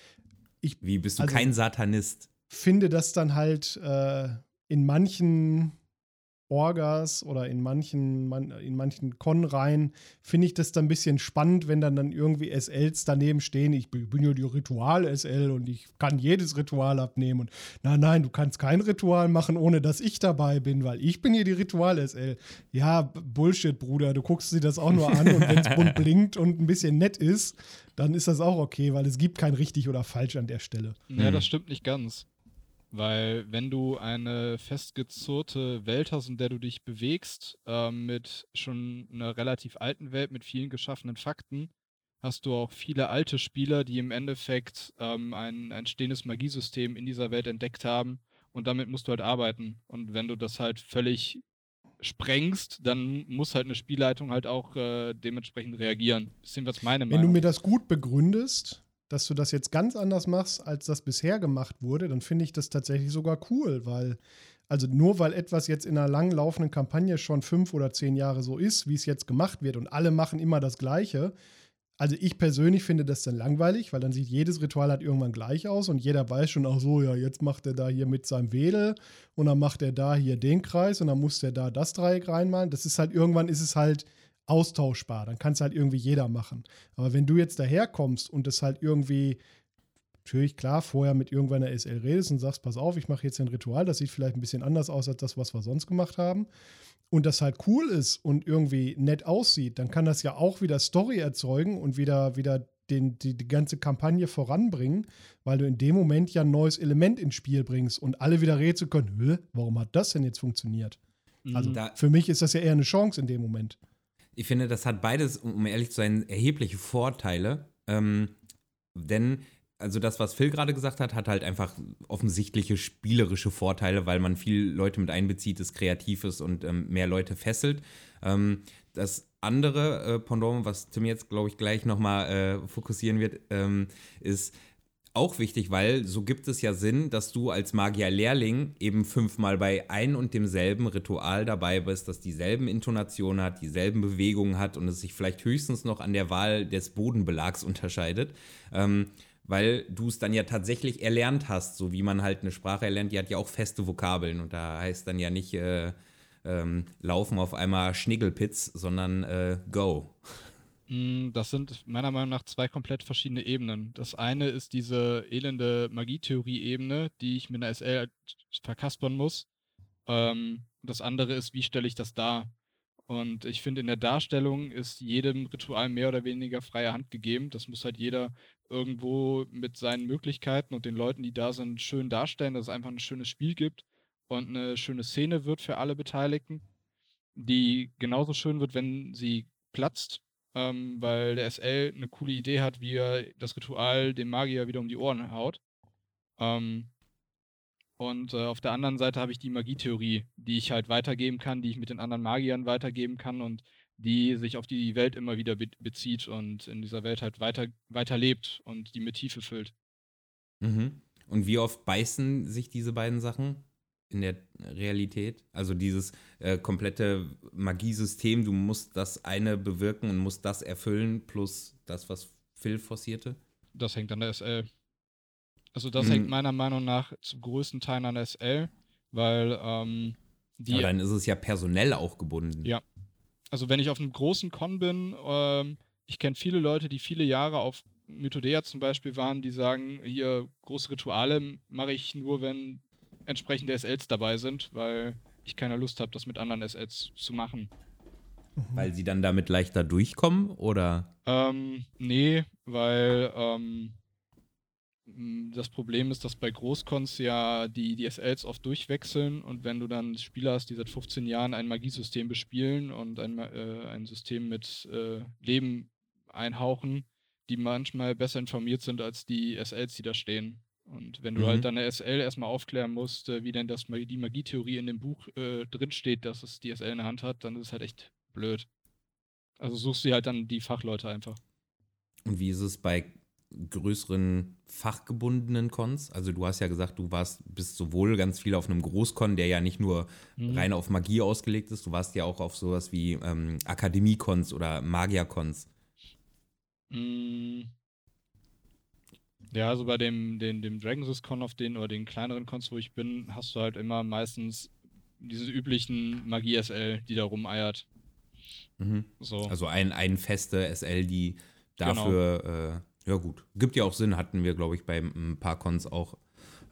ich, Wie bist du also, kein Satanist? Finde das dann halt äh, in manchen Orgas oder in manchen, man, in manchen Con-Reihen finde ich das dann ein bisschen spannend, wenn dann, dann irgendwie SLs daneben stehen. Ich bin, bin ja die Ritual-SL und ich kann jedes Ritual abnehmen. Und nein, nein, du kannst kein Ritual machen, ohne dass ich dabei bin, weil ich bin hier die Ritual-SL. Ja, Bullshit, Bruder. Du guckst dir das auch nur an und wenn es bunt blinkt und ein bisschen nett ist, dann ist das auch okay, weil es gibt kein richtig oder falsch an der Stelle. Ja, das stimmt nicht ganz. Weil wenn du eine festgezurrte Welt hast, in der du dich bewegst, äh, mit schon einer relativ alten Welt mit vielen geschaffenen Fakten, hast du auch viele alte Spieler, die im Endeffekt ähm, ein, ein stehendes Magiesystem in dieser Welt entdeckt haben und damit musst du halt arbeiten. Und wenn du das halt völlig sprengst, dann muss halt eine Spielleitung halt auch äh, dementsprechend reagieren. Bisschen was meine Meinung. Wenn du mir das gut begründest, dass du das jetzt ganz anders machst, als das bisher gemacht wurde, dann finde ich das tatsächlich sogar cool, weil, also nur weil etwas jetzt in einer lang laufenden Kampagne schon fünf oder zehn Jahre so ist, wie es jetzt gemacht wird und alle machen immer das Gleiche. Also ich persönlich finde das dann langweilig, weil dann sieht jedes Ritual halt irgendwann gleich aus und jeder weiß schon, auch so, ja, jetzt macht er da hier mit seinem Wedel und dann macht er da hier den Kreis und dann muss der da das Dreieck reinmalen. Das ist halt, irgendwann ist es halt, austauschbar. Dann kann es halt irgendwie jeder machen. Aber wenn du jetzt daherkommst und das halt irgendwie, natürlich klar, vorher mit irgendeiner SL redest und sagst, pass auf, ich mache jetzt ein Ritual, das sieht vielleicht ein bisschen anders aus als das, was wir sonst gemacht haben. Und das halt cool ist und irgendwie nett aussieht, dann kann das ja auch wieder Story erzeugen und wieder, wieder den, die, die ganze Kampagne voranbringen, weil du in dem Moment ja ein neues Element ins Spiel bringst und alle wieder rätseln können, warum hat das denn jetzt funktioniert? Also da, für mich ist das ja eher eine Chance in dem Moment ich finde, das hat beides, um ehrlich zu sein, erhebliche Vorteile. Ähm, denn, also das, was Phil gerade gesagt hat, hat halt einfach offensichtliche spielerische Vorteile, weil man viel Leute mit einbezieht, es kreativ ist und ähm, mehr Leute fesselt. Ähm, das andere äh, Pendant, was Tim jetzt, glaube ich, gleich nochmal äh, fokussieren wird, ähm, ist, auch wichtig, weil so gibt es ja Sinn, dass du als Magier-Lehrling eben fünfmal bei ein und demselben Ritual dabei bist, das dieselben Intonationen hat, dieselben Bewegungen hat und es sich vielleicht höchstens noch an der Wahl des Bodenbelags unterscheidet. Ähm, weil du es dann ja tatsächlich erlernt hast, so wie man halt eine Sprache erlernt, die hat ja auch feste Vokabeln und da heißt dann ja nicht äh, ähm, laufen auf einmal Schniggelpitz, sondern äh, go. Mm, das sind meiner Meinung nach zwei komplett verschiedene Ebenen. Das eine ist diese elende Magietheorie-Ebene, die ich mit einer SL verkaspern muss. Ähm, das andere ist, wie stelle ich das dar? Und ich finde, in der Darstellung ist jedem Ritual mehr oder weniger freie Hand gegeben. Das muss halt jeder irgendwo mit seinen Möglichkeiten und den Leuten, die da sind, schön darstellen, dass es einfach ein schönes Spiel gibt und eine schöne Szene wird für alle Beteiligten, die genauso schön wird, wenn sie platzt, ähm, weil der SL eine coole Idee hat, wie er das Ritual dem Magier wieder um die Ohren haut. Ähm, und äh, auf der anderen Seite habe ich die Magietheorie, die ich halt weitergeben kann, die ich mit den anderen Magiern weitergeben kann und die sich auf die Welt immer wieder be bezieht und in dieser Welt halt weiter, weiter lebt und die mit Tiefe füllt. Mhm. Und wie oft beißen sich diese beiden Sachen in der Realität? Also dieses äh, komplette Magiesystem, du musst das eine bewirken und musst das erfüllen, plus das, was Phil forcierte? Das hängt an der SL. Also das mhm. hängt meiner Meinung nach zum größten Teil an der SL, weil ähm, die. Aber dann ist es ja personell auch gebunden. Ja. Also wenn ich auf einem großen Con bin, ähm, ich kenne viele Leute, die viele Jahre auf Mythodea zum Beispiel waren, die sagen, hier große Rituale mache ich nur, wenn entsprechende SLs dabei sind, weil ich keine Lust habe, das mit anderen SLs zu machen. Weil sie dann damit leichter durchkommen, oder? Ähm, nee, weil ähm, hm, das Problem ist, dass bei Großcons ja die DSLs oft durchwechseln und wenn du dann Spieler hast, die seit 15 Jahren ein Magiesystem bespielen und ein, äh, ein System mit äh, Leben einhauchen, die manchmal besser informiert sind als die SLs, die da stehen. Und wenn du halt mhm. halt deine SL erstmal aufklären musst, äh, wie denn das die Magietheorie in dem Buch äh, drinsteht, dass es die SL in der Hand hat, dann ist es halt echt blöd. Also suchst du halt dann die Fachleute einfach. Und wie ist es bei größeren fachgebundenen Cons? Also du hast ja gesagt, du warst bist sowohl ganz viel auf einem Großkon, der ja nicht nur mhm. rein auf Magie ausgelegt ist, du warst ja auch auf sowas wie ähm, Akademie-Cons oder Magier-Cons. Mhm. Ja, also bei dem, den, dem Dragon's Con auf den oder den kleineren Cons, wo ich bin, hast du halt immer meistens diese üblichen Magie-SL, die da rumeiert. Mhm. So. Also ein, ein feste SL, die genau. dafür genau. äh, ja, gut. Gibt ja auch Sinn, hatten wir, glaube ich, bei ein paar Cons auch,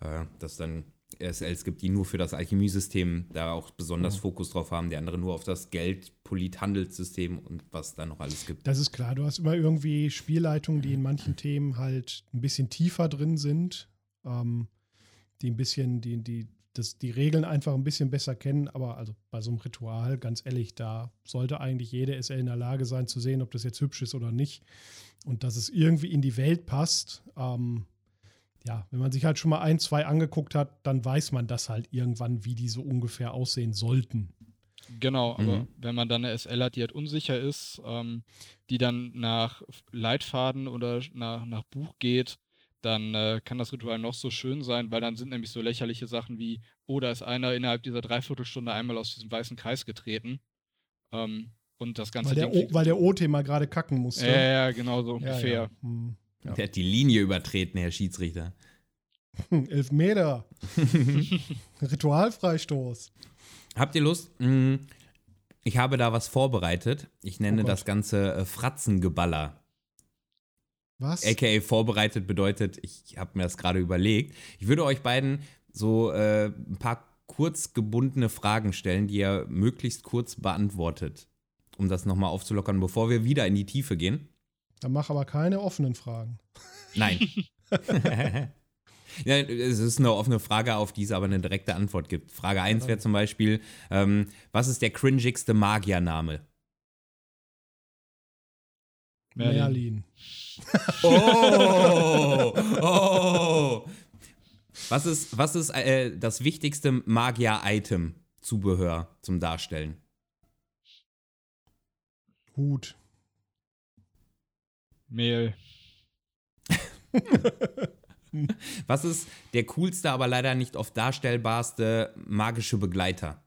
äh, dass dann SLs gibt, die nur für das Alchemiesystem da auch besonders mhm. Fokus drauf haben, die andere nur auf das Geld, Polit-Handelssystem und was da noch alles gibt. Das ist klar. Du hast immer irgendwie Spielleitungen, die in manchen Themen halt ein bisschen tiefer drin sind, ähm, die ein bisschen, die, die, das, die Regeln einfach ein bisschen besser kennen. Aber also bei so einem Ritual, ganz ehrlich, da sollte eigentlich jede SL in der Lage sein zu sehen, ob das jetzt hübsch ist oder nicht und dass es irgendwie in die Welt passt. Ähm, ja, wenn man sich halt schon mal ein, zwei angeguckt hat, dann weiß man das halt irgendwann, wie die so ungefähr aussehen sollten. Genau, aber mhm. wenn man dann eine SL hat, die halt unsicher ist, ähm, die dann nach Leitfaden oder nach, nach Buch geht, dann äh, kann das Ritual noch so schön sein, weil dann sind nämlich so lächerliche Sachen wie, oh, da ist einer innerhalb dieser Dreiviertelstunde einmal aus diesem weißen Kreis getreten. Ähm, und das ganze weil der, o, weil der OT mal gerade kacken musste. Ja, ja, genau so ungefähr. Ja, ja. Hm, ja. Der hat die Linie übertreten, Herr Schiedsrichter. Elf Meter. Ritualfreistoß. Habt ihr Lust? Hm, ich habe da was vorbereitet. Ich nenne oh das Ganze äh, Fratzengeballer. Was? AKA vorbereitet bedeutet, ich habe mir das gerade überlegt. Ich würde euch beiden so äh, ein paar kurz gebundene Fragen stellen, die ihr möglichst kurz beantwortet um das nochmal aufzulockern, bevor wir wieder in die Tiefe gehen. Dann mach aber keine offenen Fragen. Nein. ja, es ist eine offene Frage, auf die es aber eine direkte Antwort gibt. Frage 1 wäre zum Beispiel: ähm, Was ist der cringigste Magiername? Merlin. Oh! Oh! Was ist, was ist äh, das wichtigste Magier-Item, Zubehör zum Darstellen? Hut. Mehl. Was ist der coolste, aber leider nicht oft darstellbarste magische Begleiter?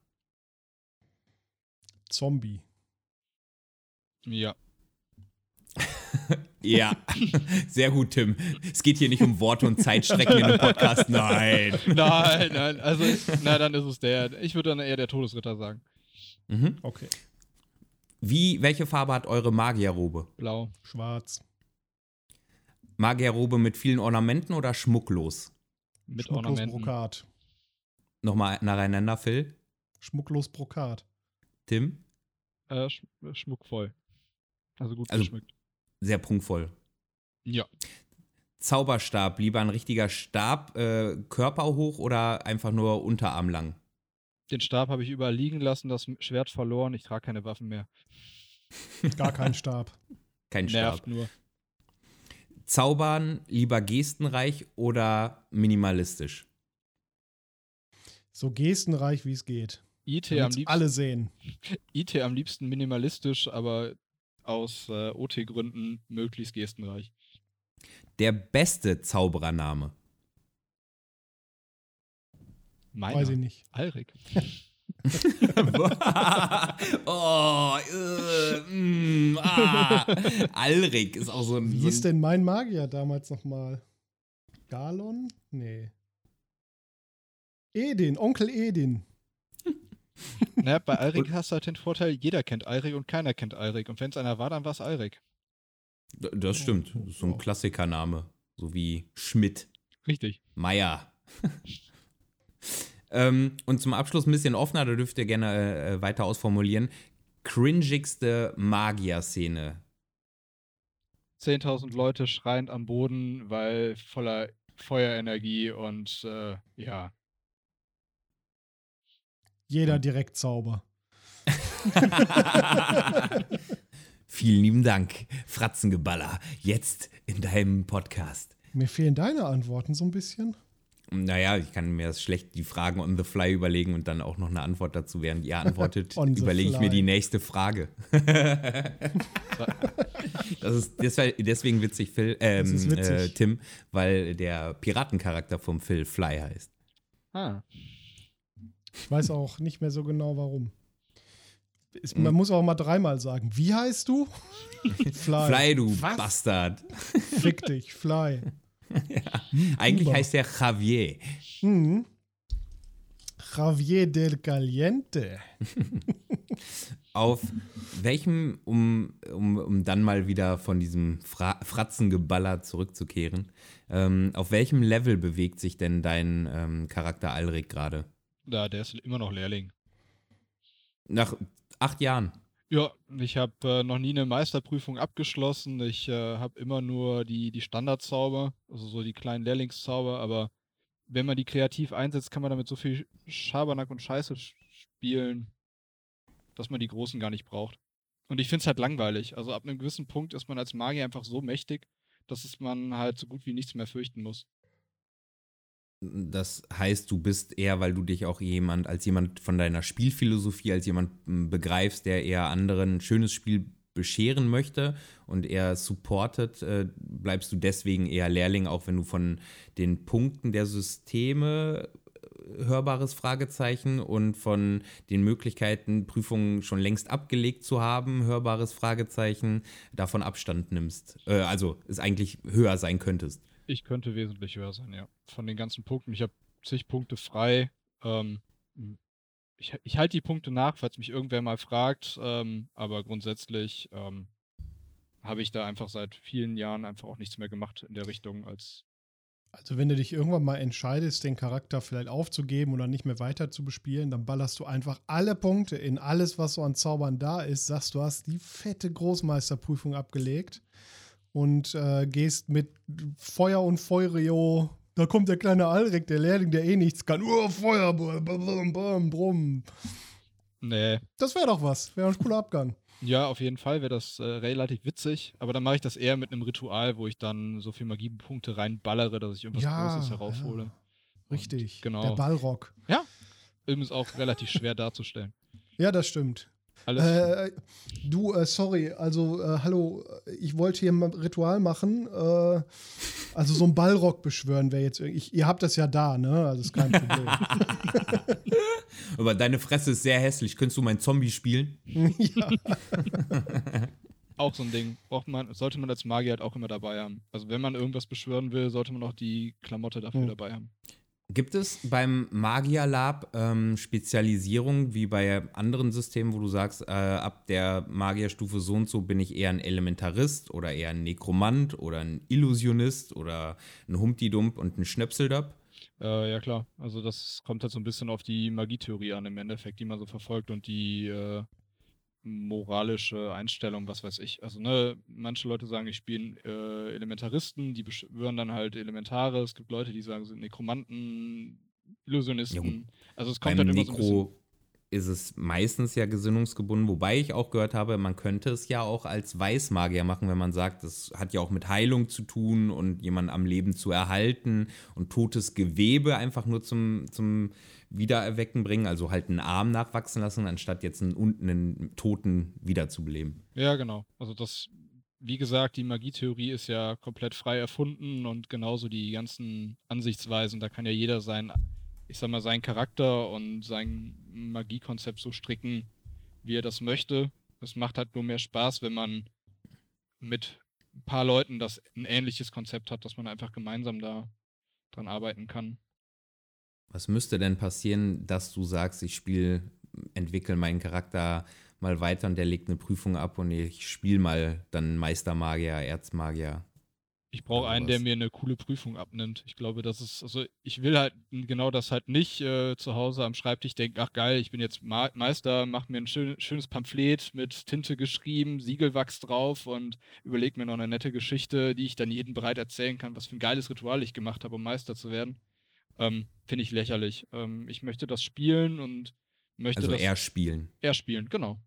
Zombie. Ja. Ja, sehr gut, Tim. Es geht hier nicht um Worte und Zeitstrecken in einem Podcast. Nein. Nein, nein, also, na, dann ist es der. Ich würde dann eher der Todesritter sagen. Mhm. Okay. Wie, welche Farbe hat eure Magierrobe? Blau. Schwarz. Magierrobe mit vielen Ornamenten oder schmucklos? Mit Schmucklos Ornamenten. Brokat. Nochmal nacheinander, Phil. Schmucklos Brokat. Tim? Äh, sch schmuckvoll. Also gut Also- geschmückt. Sehr prunkvoll. Ja. Zauberstab, lieber ein richtiger Stab, äh, Körper hoch oder einfach nur Unterarm lang? Den Stab habe ich überall liegen lassen, das Schwert verloren. Ich trage keine Waffen mehr. Gar kein Stab. Kein Nervt Stab. nur. Zaubern, lieber gestenreich oder minimalistisch? So gestenreich, wie es geht. IT am, liebsten, alle sehen. IT am liebsten minimalistisch, aber aus äh, OT-Gründen möglichst gestenreich. Der beste Zauberername. Meiner. Weiß ich nicht. Alrik. oh, äh, mm, ah. Alrik ist auch so ein. Wie so hieß ein denn mein Magier damals nochmal? Galon? Nee. Edin, Onkel Edin. naja, bei Alrik hast du halt den Vorteil, jeder kennt Alrik und keiner kennt Alrik. Und wenn es einer war, dann war es Alrik. das stimmt. Das ist so ein Klassikername. So wie Schmidt, Richtig. Meier. ähm, und zum Abschluss ein bisschen offener, da dürft ihr gerne äh, weiter ausformulieren. Cringigste Magier-Szene. 10.000 Leute schreiend am Boden, weil voller Feuerenergie und äh, ja. Jeder direkt Zauber. Vielen lieben Dank, Fratzengeballer. Jetzt in deinem Podcast. Mir fehlen deine Antworten so ein bisschen. Naja, ich kann mir das schlecht die Fragen on the fly überlegen und dann auch noch eine Antwort dazu, während ihr antwortet, On the überlege ich mir die nächste Frage. das ist deswe- deswegen witzig, Phil, ähm, Das ist witzig. Äh, Tim, weil der Piratencharakter vom Phil Fly heißt. Ah. Ich weiß auch nicht mehr so genau, warum. Es, Mhm. man muss auch mal dreimal sagen. Wie heißt du? Fly. Fly, du Was? Bastard. Fick dich, Fly. Eigentlich Kuba. heißt der Javier. Mhm. Javier del Caliente. Auf welchem, um, um, um dann mal wieder von diesem Fra Fratzengeballer zurückzukehren, ähm, auf welchem Level bewegt sich denn dein ähm, Charakter Alrik gerade? Da, der ist immer noch Lehrling. Nach acht Jahren. Ja, ich habe äh, noch nie eine Meisterprüfung abgeschlossen. Ich äh, habe immer nur die, die Standardzauber, also so die kleinen Lehrlingszauber, aber wenn man die kreativ einsetzt, kann man damit so viel Schabernack und Scheiße sch- spielen, dass man die großen gar nicht braucht. Und ich finde es halt langweilig. Also ab einem gewissen Punkt ist man als Magier einfach so mächtig, dass es man halt so gut wie nichts mehr fürchten muss. Das heißt, du bist eher, weil du dich auch jemand als jemand von deiner Spielphilosophie, als jemand m, begreifst, der eher anderen ein schönes Spiel bescheren möchte und eher supportet, äh, bleibst du deswegen eher Lehrling, auch wenn du von den Punkten der Systeme äh, hörbares Fragezeichen und von den Möglichkeiten, Prüfungen schon längst abgelegt zu haben, hörbares Fragezeichen, davon Abstand nimmst. Äh, also es eigentlich höher sein könntest. Ich könnte wesentlich höher sein, ja. Von den ganzen Punkten. Ich habe zig Punkte frei. Ähm, ich ich halte die Punkte nach, falls mich irgendwer mal fragt. Ähm, aber grundsätzlich ähm, habe ich da einfach seit vielen Jahren einfach auch nichts mehr gemacht in der Richtung als. Also wenn du dich irgendwann mal entscheidest, den Charakter vielleicht aufzugeben oder nicht mehr weiter zu bespielen, dann ballerst du einfach alle Punkte in alles, was so an Zaubern da ist, sagst, du hast die fette Großmeisterprüfung abgelegt und äh, gehst mit Feuer und Feurio. Da kommt der kleine Alrik, der Lehrling, der eh nichts kann. Oh, Feuer, brum, brum, brum, brum. Nee. Das wäre doch was. Wäre ein cooler Abgang. Ja, auf jeden Fall wäre das äh, relativ witzig. Aber dann mache ich das eher mit einem Ritual, wo ich dann so viel Magiepunkte reinballere, dass ich irgendwas Ja, Großes heraushole. ja. Richtig. genau. Der Ballrock. Übrigens auch relativ schwer darzustellen. Ja, das stimmt. Alles. Äh, du, äh, sorry, also äh, hallo, ich wollte hier mal ein Ritual machen. Äh, also so ein Ballrock beschwören wäre jetzt irgendwie. Ihr habt das ja da, ne? Also ist kein Problem. Aber deine Fresse ist sehr hässlich. Könntest du mein Zombie spielen? ja. auch so ein Ding. Braucht man, sollte man als Magier halt auch immer dabei haben. Also wenn man irgendwas beschwören will, sollte man auch die Klamotte dafür Hm. dabei haben. Gibt es beim Magier Lab ähm, Spezialisierungen wie bei anderen Systemen, wo du sagst, äh, ab der Magierstufe so und so bin ich eher ein Elementarist oder eher ein Nekromant oder ein Illusionist oder ein Humpty-Dump und ein Schnöpseldab? Äh, ja klar, also das kommt halt so ein bisschen auf die Magietheorie an im Endeffekt, die man so verfolgt und die äh, moralische Einstellung, was weiß ich. Also ne, manche Leute sagen, ich spiele äh, Elementaristen, die beschwören dann halt Elementare. Es gibt Leute, die sagen, sind Nekromanten, Illusionisten. also es kommt halt immer so ein bisschen. Nekro ist es meistens ja gesinnungsgebunden, wobei ich auch gehört habe, man könnte es ja auch als Weißmagier machen, wenn man sagt, das hat ja auch mit Heilung zu tun und jemanden am Leben zu erhalten und totes Gewebe einfach nur zum, zum Wiedererwecken bringen, also halt einen Arm nachwachsen lassen, anstatt jetzt einen, unten einen Toten wiederzubeleben. Ja, genau. Also das, wie gesagt, die Magietheorie ist ja komplett frei erfunden und genauso die ganzen Ansichtsweisen. Da kann ja jeder sein, ich sag mal, seinen Charakter und sein Magiekonzept so stricken, wie er das möchte. Es macht halt nur mehr Spaß, wenn man mit ein paar Leuten das ein ähnliches Konzept hat, dass man einfach gemeinsam da dran arbeiten kann. Was müsste denn passieren, dass du sagst, ich spiele, entwickle meinen Charakter mal weiter und der legt eine Prüfung ab und ich spiele mal dann Meistermagier, Erzmagier? Ich brauche einen, der mir eine coole Prüfung abnimmt. Ich glaube, das ist, also ich will halt genau das halt nicht äh, zu Hause am Schreibtisch denken, ach geil, ich bin jetzt Ma Meister, mach mir ein schön, schönes Pamphlet mit Tinte geschrieben, Siegelwachs drauf und überleg mir noch eine nette Geschichte, die ich dann jedem bereit erzählen kann, was für ein geiles Ritual ich gemacht habe, um Meister zu werden. Ähm, Finde ich lächerlich. Ähm, ich möchte das spielen und möchte Also das eher spielen. eher spielen, genau.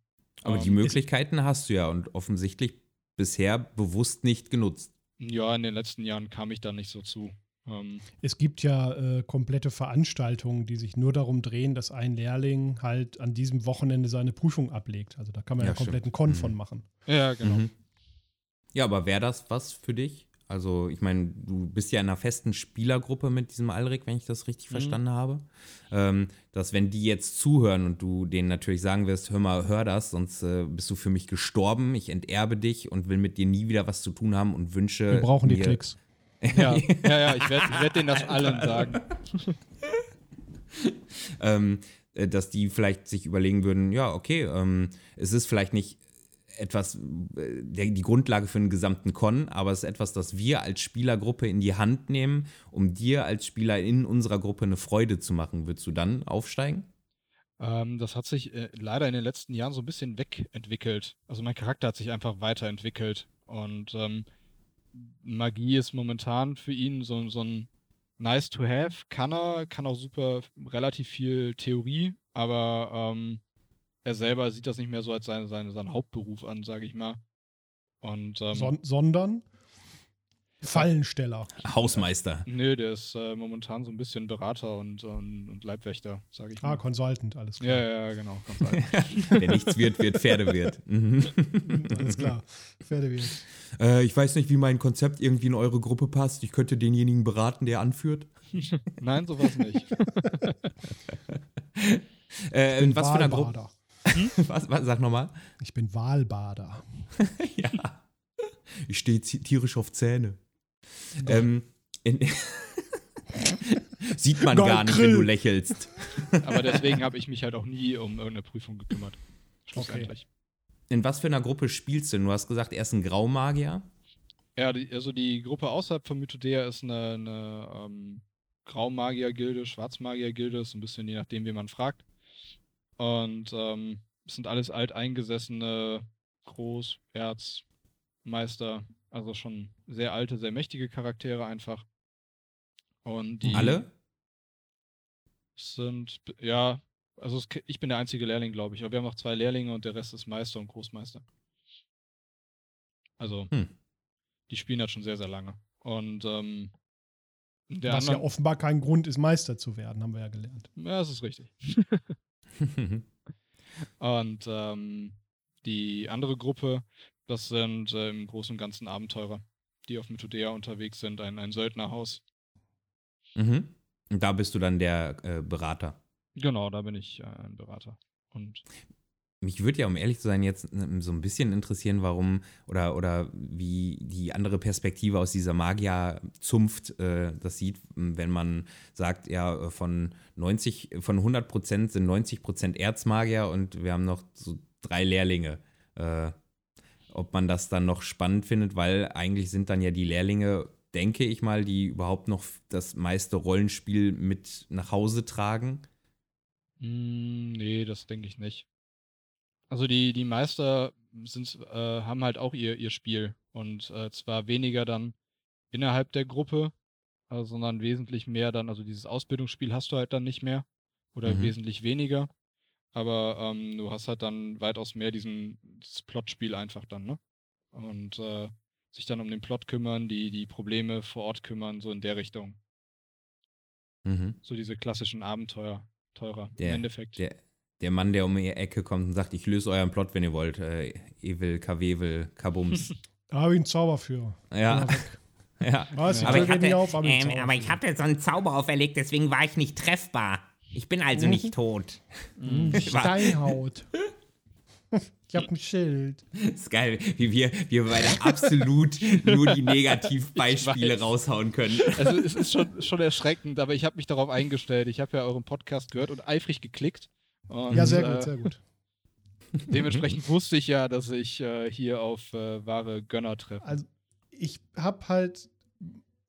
Aber die Ähm, Möglichkeiten hast du ja und offensichtlich bisher bewusst nicht genutzt. Ja, in den letzten Jahren kam ich da nicht so zu. Ähm, Es gibt ja äh, komplette Veranstaltungen, die sich nur darum drehen, dass ein Lehrling halt an diesem Wochenende seine Prüfung ablegt. Also da kann man ja, Ja, kompletten Con Mhm. von machen. ja, genau. Mhm. Ja, aber wäre das was für dich? Also, ich meine, du bist ja in einer festen Spielergruppe mit diesem Alrik, wenn ich das richtig Mhm. verstanden habe. Ähm, dass, wenn die jetzt zuhören und du denen natürlich sagen wirst, hör mal, hör das, sonst äh, bist du für mich gestorben, ich enterbe dich und will mit dir nie wieder was zu tun haben und wünsche. Wir brauchen die Klicks. Ja, ja, ja, ich werde werd denen das allen sagen. ähm, äh, dass die vielleicht sich überlegen würden, ja, okay, ähm, es ist vielleicht nicht etwas, äh, die Grundlage für einen gesamten Con, aber es ist etwas, das wir als Spielergruppe in die Hand nehmen, um dir als Spieler in unserer Gruppe eine Freude zu machen. Würdest du dann aufsteigen? Ähm, das hat sich äh, leider in den letzten Jahren so ein bisschen wegentwickelt. Also mein Charakter hat sich einfach weiterentwickelt. Und ähm, Magie ist momentan für ihn so, so ein nice to have. Kann er, kann auch super relativ viel Theorie, aber ähm, er selber sieht das nicht mehr so als seine, seine, seinen Hauptberuf an, sage ich mal. Und ähm, Son sondern Fallensteller. Hausmeister. nö, der ist äh, momentan so ein bisschen Berater und, und, und Leibwächter, sage ich Ah, mal. Consultant, alles klar. ja, ja, genau. Wer nichts wird, wird Pferde wird. Mhm. Alles klar. Pferdewählt. Äh, ich weiß nicht, wie mein Konzept irgendwie in eure Gruppe passt. Ich könnte denjenigen beraten, der anführt. Nein, sowas nicht. Äh, in was für einer Gruppe? Wahlbader. Was, was, sag nochmal. Ich bin Wahlbader. Ja. Ich stehe tierisch auf Zähne. Ähm, in, Sieht man Geil, gar nicht, wenn du Grill. lächelst. Aber deswegen habe ich mich halt auch nie um irgendeine Prüfung gekümmert. Schlussendlich. In was für einer Gruppe spielst du? denn? Du hast gesagt, er ist ein Graumagier. Ja, die, also die Gruppe außerhalb von Mythodea ist eine, eine ähm, Graumagier-Gilde, Schwarzmagier-Gilde, ist ein bisschen je nachdem, wie man fragt. Und ähm, es sind alles alteingesessene Groß-, Erz-, Meister, also schon sehr alte, sehr mächtige Charaktere einfach. Und die Alle? sind, ja, also es, ich bin der einzige Lehrling, glaube ich, aber wir haben noch zwei Lehrlinge und der Rest ist Meister und Großmeister. Also, Hm. die spielen halt schon sehr, sehr lange. Und ähm, der Was ja andere, offenbar kein Grund ist, Meister zu werden, haben wir ja gelernt. ja, das ist richtig. Und ähm, die andere Gruppe, das sind äh, im Großen und Ganzen Abenteurer, die auf Mythodea unterwegs sind, ein, ein Söldnerhaus. Mhm. Und da bist du dann der äh, Berater. Genau, da bin ich äh, ein Berater. Und Mich würde ja, um ehrlich zu sein, jetzt ähm, so ein bisschen interessieren, warum oder, oder wie die andere Perspektive aus dieser Magier-Zunft äh, das sieht, wenn man sagt, ja, von 90, von 100 Prozent sind 90 Prozent Erzmagier und wir haben noch so drei Lehrlinge. Äh, ob man das dann noch spannend findet, weil eigentlich sind dann ja die Lehrlinge, denke ich mal, die überhaupt noch das meiste Rollenspiel mit nach Hause tragen. Mm, nee, das denke ich nicht. Also die, die Meister sind, äh, haben halt auch ihr, ihr Spiel. Und äh, zwar weniger dann innerhalb der Gruppe, äh, sondern wesentlich mehr dann, also dieses Ausbildungsspiel hast du halt dann nicht mehr. Oder Mhm. wesentlich weniger. Aber ähm, du hast halt dann weitaus mehr diesen, dieses Plotspiel einfach dann, ne? Und äh, sich dann um den Plot kümmern, die, die Probleme vor Ort kümmern, so in der Richtung. Mhm. So diese klassischen Abenteuer, teurer im Der- Endeffekt. Der, der Mann, der um die Ecke kommt und sagt, ich löse euren Plot, wenn ihr wollt. Äh, Evil, Kawevel, Kabums. Da habe ich einen Zauber für. ja. Ja. Was? Ich Aber ich, hatte, auf, aber, ähm, aber ich hatte so einen Zauber auferlegt, deswegen war ich nicht treffbar. Ich bin also nicht tot. Hm, Steinhaut. ich habe ein Schild. ist geil, wie wir, wir beide absolut nur die Negativbeispiele raushauen können. Also es ist schon, schon erschreckend, aber ich habe mich darauf eingestellt. Ich habe ja euren Podcast gehört und eifrig geklickt. Und, Ja, sehr äh, gut, sehr gut. Dementsprechend wusste ich ja, dass ich äh, hier auf äh, wahre Gönner treffe. Also ich habe halt,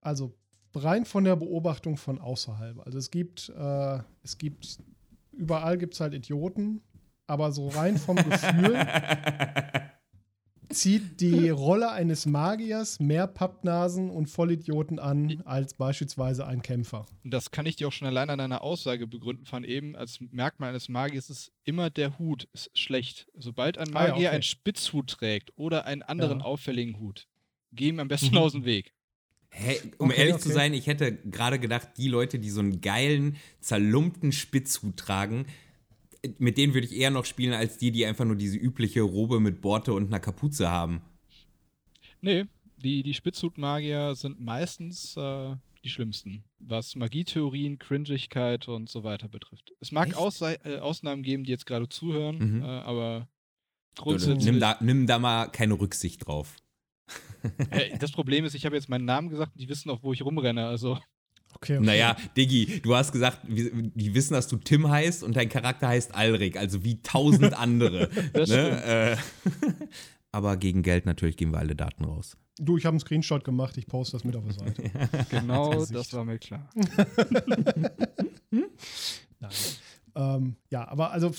also rein von der Beobachtung von außerhalb. Also es gibt, äh, es gibt, überall gibt es halt Idioten, aber so rein vom Gefühl zieht die Rolle eines Magiers mehr Pappnasen und Vollidioten an als beispielsweise ein Kämpfer. Und das kann ich dir auch schon allein an einer Aussage begründen von eben. Als Merkmal eines Magiers ist immer der Hut ist schlecht. Sobald ein Ah ja, Magier okay. einen Spitzhut trägt oder einen anderen Ja. auffälligen Hut, geh ihm am besten Mhm. aus dem Weg. Hey, um Okay, ehrlich zu okay. sein, ich hätte gerade gedacht, die Leute, die so einen geilen, zerlumpten Spitzhut tragen, mit denen würde ich eher noch spielen, als die, die einfach nur diese übliche Robe mit Borte und einer Kapuze haben. Nee, die, die Spitzhutmagier sind meistens äh, die schlimmsten, was Magietheorien, Cringigkeit und so weiter betrifft. Es mag Echt? Aussei- äh, Ausnahmen geben, die jetzt gerade zuhören, Mhm. äh, aber grundsätzlich. nimm, da, nimm da mal keine Rücksicht drauf. Äh, das Problem ist, ich habe jetzt meinen Namen gesagt und die wissen auch, wo ich rumrenne. Also, Okay, okay. Naja, Diggi, du hast gesagt, die wissen, dass du Tim heißt und dein Charakter heißt Alrik, also wie tausend andere. Das ne? äh, aber gegen Geld natürlich geben wir alle Daten raus. Du, ich habe einen Screenshot gemacht, ich poste das mit auf der Seite. genau Gesicht. das war mir klar. Nein. Ähm, ja, aber also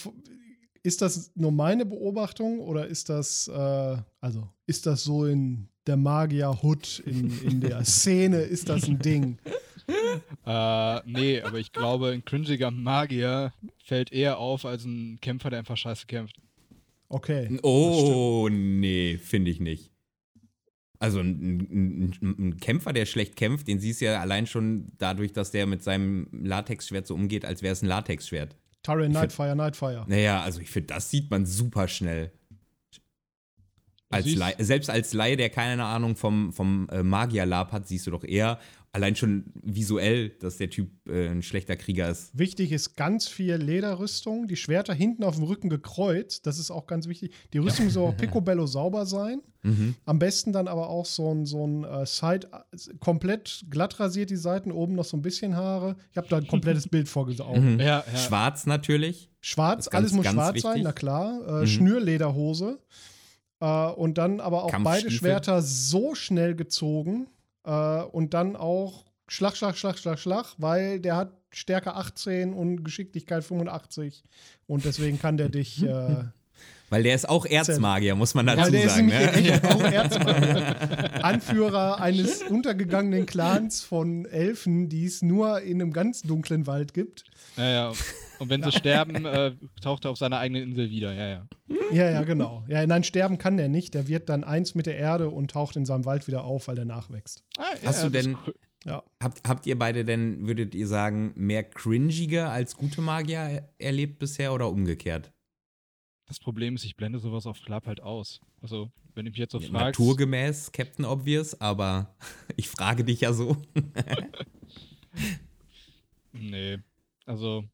ist das nur meine Beobachtung oder ist das, äh, also ist das so in der Magier-Hood, in, in der Szene, ist das ein Ding? Äh, nee, aber ich glaube, ein cringiger Magier fällt eher auf als ein Kämpfer, der einfach scheiße kämpft. Okay. Oh, nee, finde ich nicht. Also ein, ein, ein, Kämpfer, der schlecht kämpft, den siehst du ja allein schon dadurch, dass der mit seinem Latexschwert so umgeht, als wäre es ein Latexschwert. Find- Nightfire, Nightfire. Naja, also ich finde, das sieht man super schnell. Als Laie, selbst als Laie, der keine Ahnung vom, vom äh, Magier-Lab hat, siehst du doch eher allein schon visuell, dass der Typ äh, ein schlechter Krieger ist. Wichtig ist ganz viel Lederrüstung, die Schwerter hinten auf dem Rücken gekreuzt, das ist auch ganz wichtig. Die Rüstung soll auch picobello sauber sein. Mhm. Am besten dann aber auch so ein, so ein äh, Side, komplett glatt rasiert die Seiten, oben noch so ein bisschen Haare. Ich habe da ein komplettes Bild vor Augen. Mhm. Ja, ja. Schwarz natürlich. Schwarz, ganz- alles muss schwarz sein, wichtig. na klar. Äh, Mhm. Schnürlederhose. Äh, und dann aber auch beide. Schwerter so schnell gezogen äh, und dann auch Schlag, Schlag, Schlag, Schlag, Schlag, weil der hat Stärke 18 und Geschicklichkeit 85. Und deswegen kann der dich. Äh, Weil der ist auch Erzmagier, muss man dazu ist sagen. Ne? auch Erzmagier. Anführer eines untergegangenen Clans von Elfen, die es nur in einem ganz dunklen Wald gibt. ja, ja. Und wenn sie sterben, äh, taucht er auf seiner eigenen Insel wieder. Ja, ja. Ja, ja, genau. Ja, nein, sterben kann der nicht. Der wird dann eins mit der Erde und taucht in seinem Wald wieder auf, weil der nachwächst. Ah, ja, Hast ja, du das denn- cool. Ja. Habt, habt ihr beide denn, würdet ihr sagen, mehr cringige als gute Magier erlebt bisher oder umgekehrt? Das Problem ist, ich blende sowas auf Club halt aus. Also, wenn du mich jetzt so fragst. Naturgemäß Captain Obvious, aber ich frage dich ja so. Nee. Also,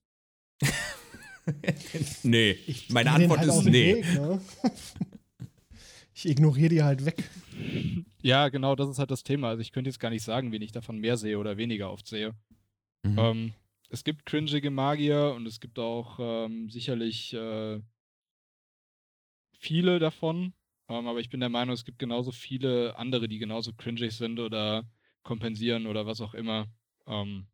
nee, meine Geh denen Antwort halt ist nee. Weg, ne? Ich ignoriere die halt weg. ja, genau, das ist halt das Thema. Also, ich könnte jetzt gar nicht sagen, wen ich davon mehr sehe oder weniger oft sehe. Mhm. Ähm, es gibt cringige Magier und es gibt auch ähm, sicherlich äh, viele davon. Ähm, aber ich bin der Meinung, es gibt genauso viele andere, die genauso cringig sind oder kompensieren oder was auch immer. Ähm,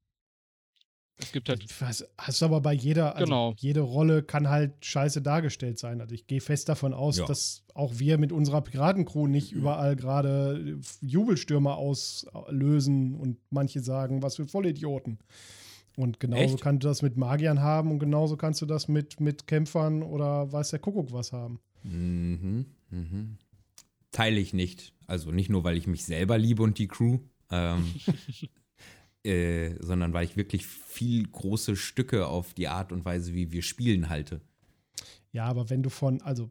es gibt halt. Was, hast du aber bei jeder, also Genau. jede Rolle kann halt scheiße dargestellt sein. Also ich gehe fest davon aus, Ja. dass auch wir mit unserer Piratencrew nicht überall gerade Jubelstürme auslösen und manche sagen, was für Vollidioten. Und genauso Echt? kannst du das mit Magiern haben und genauso kannst du das mit, mit Kämpfern oder weiß der Kuckuck was haben. Mhm, mhm. Teile ich nicht. Also nicht nur, weil ich mich selber liebe und die Crew, ähm, äh, sondern weil ich wirklich viel große Stücke auf die Art und Weise, wie wir spielen, halte. Ja, aber wenn du von, also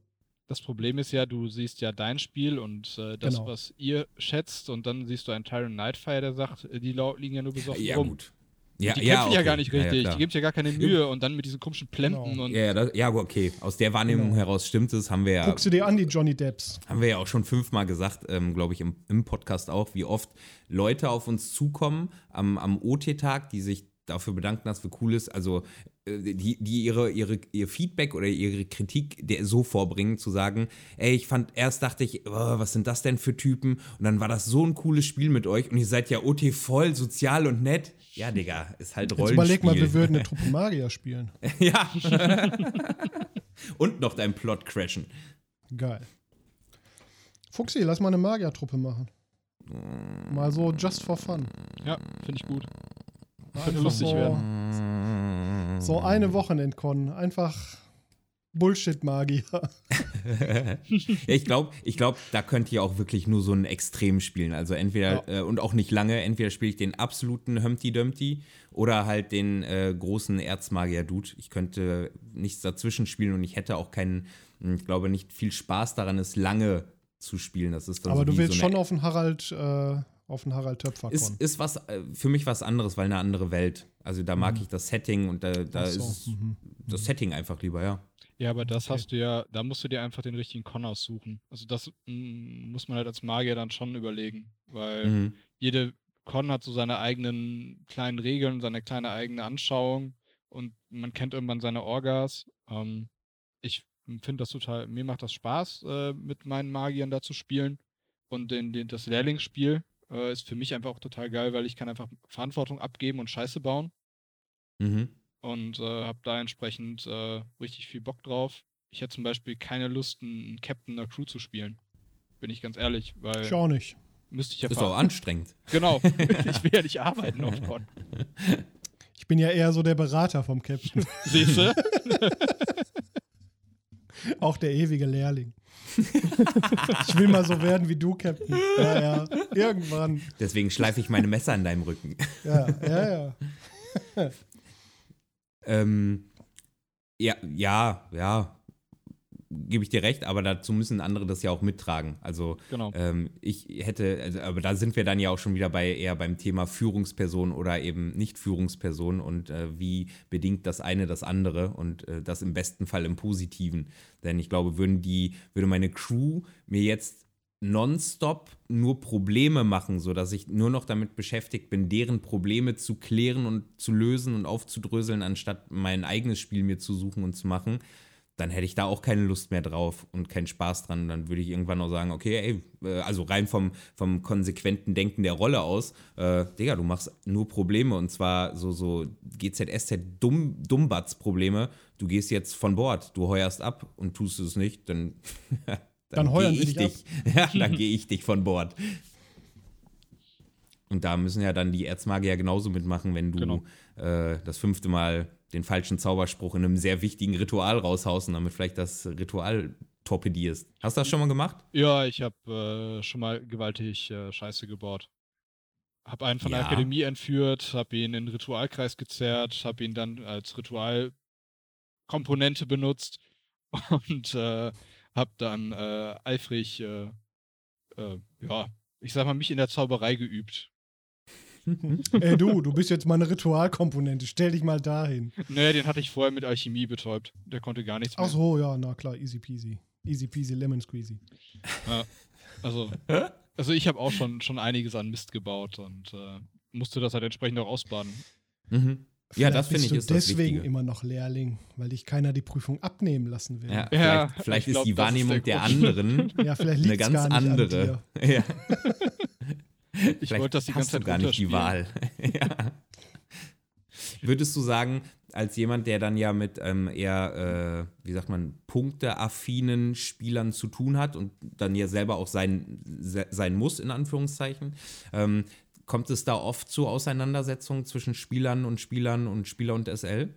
Das Problem ist ja, du siehst ja dein Spiel und äh, das, Genau. was ihr schätzt, und dann siehst du einen Tyron Nightfire, der sagt, äh, die liegen ja nur besoffen Ja, rum. gut. Ja, die kämpfen ja okay. gar nicht Ja, ja, richtig, klar. die geben sich ja gar keine Mühe und dann mit diesen komischen Plenten Genau. und Ja, ja, das, ja, okay. Aus der Wahrnehmung Genau. heraus stimmt es. Haben wir ja, guckst du dir an, die Johnny Depps. haben wir ja auch schon fünfmal gesagt, ähm, glaube ich, im, im Podcast auch, wie oft Leute auf uns zukommen am, am OT-Tag, die sich dafür bedanken, dass wir cool ist. Also die, die ihre, ihre, ihr Feedback oder ihre Kritik der so vorbringen, zu sagen, ey, ich fand, erst dachte ich, oh, was sind das denn für Typen? Und dann war das so ein cooles Spiel mit euch und ihr seid ja OT voll sozial und nett. Ja, Digga, ist halt Jetzt Rollenspiel. überleg mal, wir würden eine Truppe Magier spielen. ja. und noch dein Plot crashen. Geil. Fuchsi, lass mal eine Magiertruppe machen. Mal so just for fun. ja, finde ich gut. Könnte lustig so, werden. So eine Wochenendcon. Einfach Bullshit-Magier. ja, ich glaube, ich glaub, da könnt ihr auch wirklich nur so ein Extrem spielen. Also entweder, äh, und auch nicht lange, entweder spiele ich den absoluten Humpty Dumpty oder halt den äh, großen Erzmagier-Dude. Ich könnte nichts dazwischen spielen und ich hätte auch keinen, ich glaube, nicht viel Spaß daran, es lange zu spielen. Das ist dann Aber so du willst so schon auf den Harald, äh, auf den Harald Töpfer ist, ist was äh, für mich was anderes, weil eine andere Welt. Also da mag Mhm. ich das Setting und da, da so, ist mhm. das Setting einfach lieber, ja. Ja, aber das Okay. hast du ja, da musst du dir einfach den richtigen Con aussuchen. Also das mm, muss man halt als Magier dann schon überlegen, weil Mhm. jede Con hat so seine eigenen kleinen Regeln, seine kleine eigene Anschauung und man kennt irgendwann seine Orgas. Ähm, ich finde das total, mir macht das Spaß, äh, mit meinen Magiern da zu spielen. Und den, den, das Lehrlingsspiel äh, ist für mich einfach auch total geil, weil ich kann einfach Verantwortung abgeben und Scheiße bauen Mhm. und äh, habe da entsprechend äh, richtig viel Bock drauf. Ich hätte zum Beispiel keine Lust, einen Captain einer Crew zu spielen. Bin ich ganz ehrlich, weil Ich auch nicht. müsste ich ja Ist ver- auch anstrengend. Genau. ich will ja nicht arbeiten auf Con. Ich bin ja eher so der Berater vom Captain. Siehst du? auch der ewige Lehrling. ich will mal so werden wie du, Captain. Ja, ja. Irgendwann. Deswegen schleife ich meine Messer in deinem Rücken. Ja, ja, ja. Ähm, ja, ja, ja, gebe ich dir recht, aber dazu müssen andere das ja auch mittragen. Also Genau. ähm, ich hätte, also, aber da sind wir dann ja auch schon wieder bei eher beim Thema Führungsperson oder eben nicht Führungsperson und äh, wie bedingt das eine das andere und äh, das im besten Fall im Positiven. Denn ich glaube, würden die, würde meine Crew mir jetzt nonstop nur Probleme machen, sodass ich nur noch damit beschäftigt bin, deren Probleme zu klären und zu lösen und aufzudröseln, anstatt mein eigenes Spiel mir zu suchen und zu machen, dann hätte ich da auch keine Lust mehr drauf und keinen Spaß dran. Dann würde ich irgendwann auch sagen, okay, ey, äh, also rein vom, vom konsequenten Denken der Rolle aus, äh, Digga, du machst nur Probleme und zwar so, so GZSZ Dumm, Dummbatz-Probleme. Du gehst jetzt von Bord, du heuerst ab und tust es nicht, dann, Dann heuern geh sie ich dich dich. Ja, dann gehe ich dich von Bord. Und da müssen ja dann die Erzmagier genauso mitmachen, wenn du Genau. äh, das fünfte Mal den falschen Zauberspruch in einem sehr wichtigen Ritual raushaust und damit vielleicht das Ritual torpedierst. Hast du das schon mal gemacht? Ja, ich habe äh, schon mal gewaltig äh, Scheiße gebaut. Hab einen von der Ja. Akademie entführt, hab ihn in den Ritualkreis gezerrt, hab ihn dann als Ritualkomponente benutzt und äh, habe dann äh, eifrig, äh, äh, ja, ich sag mal, mich in der Zauberei geübt. Ey du, du bist jetzt mal eine Ritualkomponente. Stell dich mal dahin. Naja, den hatte ich vorher mit Alchemie betäubt. Der konnte gar nichts mehr. Ach so, ja, na klar, easy peasy. Easy peasy, lemon squeezy. Ja, also, also ich habe auch schon, schon einiges an Mist gebaut und äh, musste das halt entsprechend auch ausbaden. Mhm. Ja, Vielleicht das finde ich du ist das deswegen Wichtige. immer noch Lehrling, weil dich keiner die Prüfung abnehmen lassen will. Ja, Ja, vielleicht, vielleicht ich ist glaub, die das ist Wahrnehmung der der anderen Ja, vielleicht eine ganz gar nicht andere. an dir. Ja. Ich Vielleicht wollte das die ganze du Zeit gar nicht die. Wahl. ja. Würdest du sagen, als jemand, der dann ja mit ähm, eher, äh, wie sagt man, punkteaffinen Spielern zu tun hat und dann ja selber auch sein, se sein muss, in Anführungszeichen, ähm, kommt es da oft zu Auseinandersetzungen zwischen Spielern und Spielern und Spieler und SL?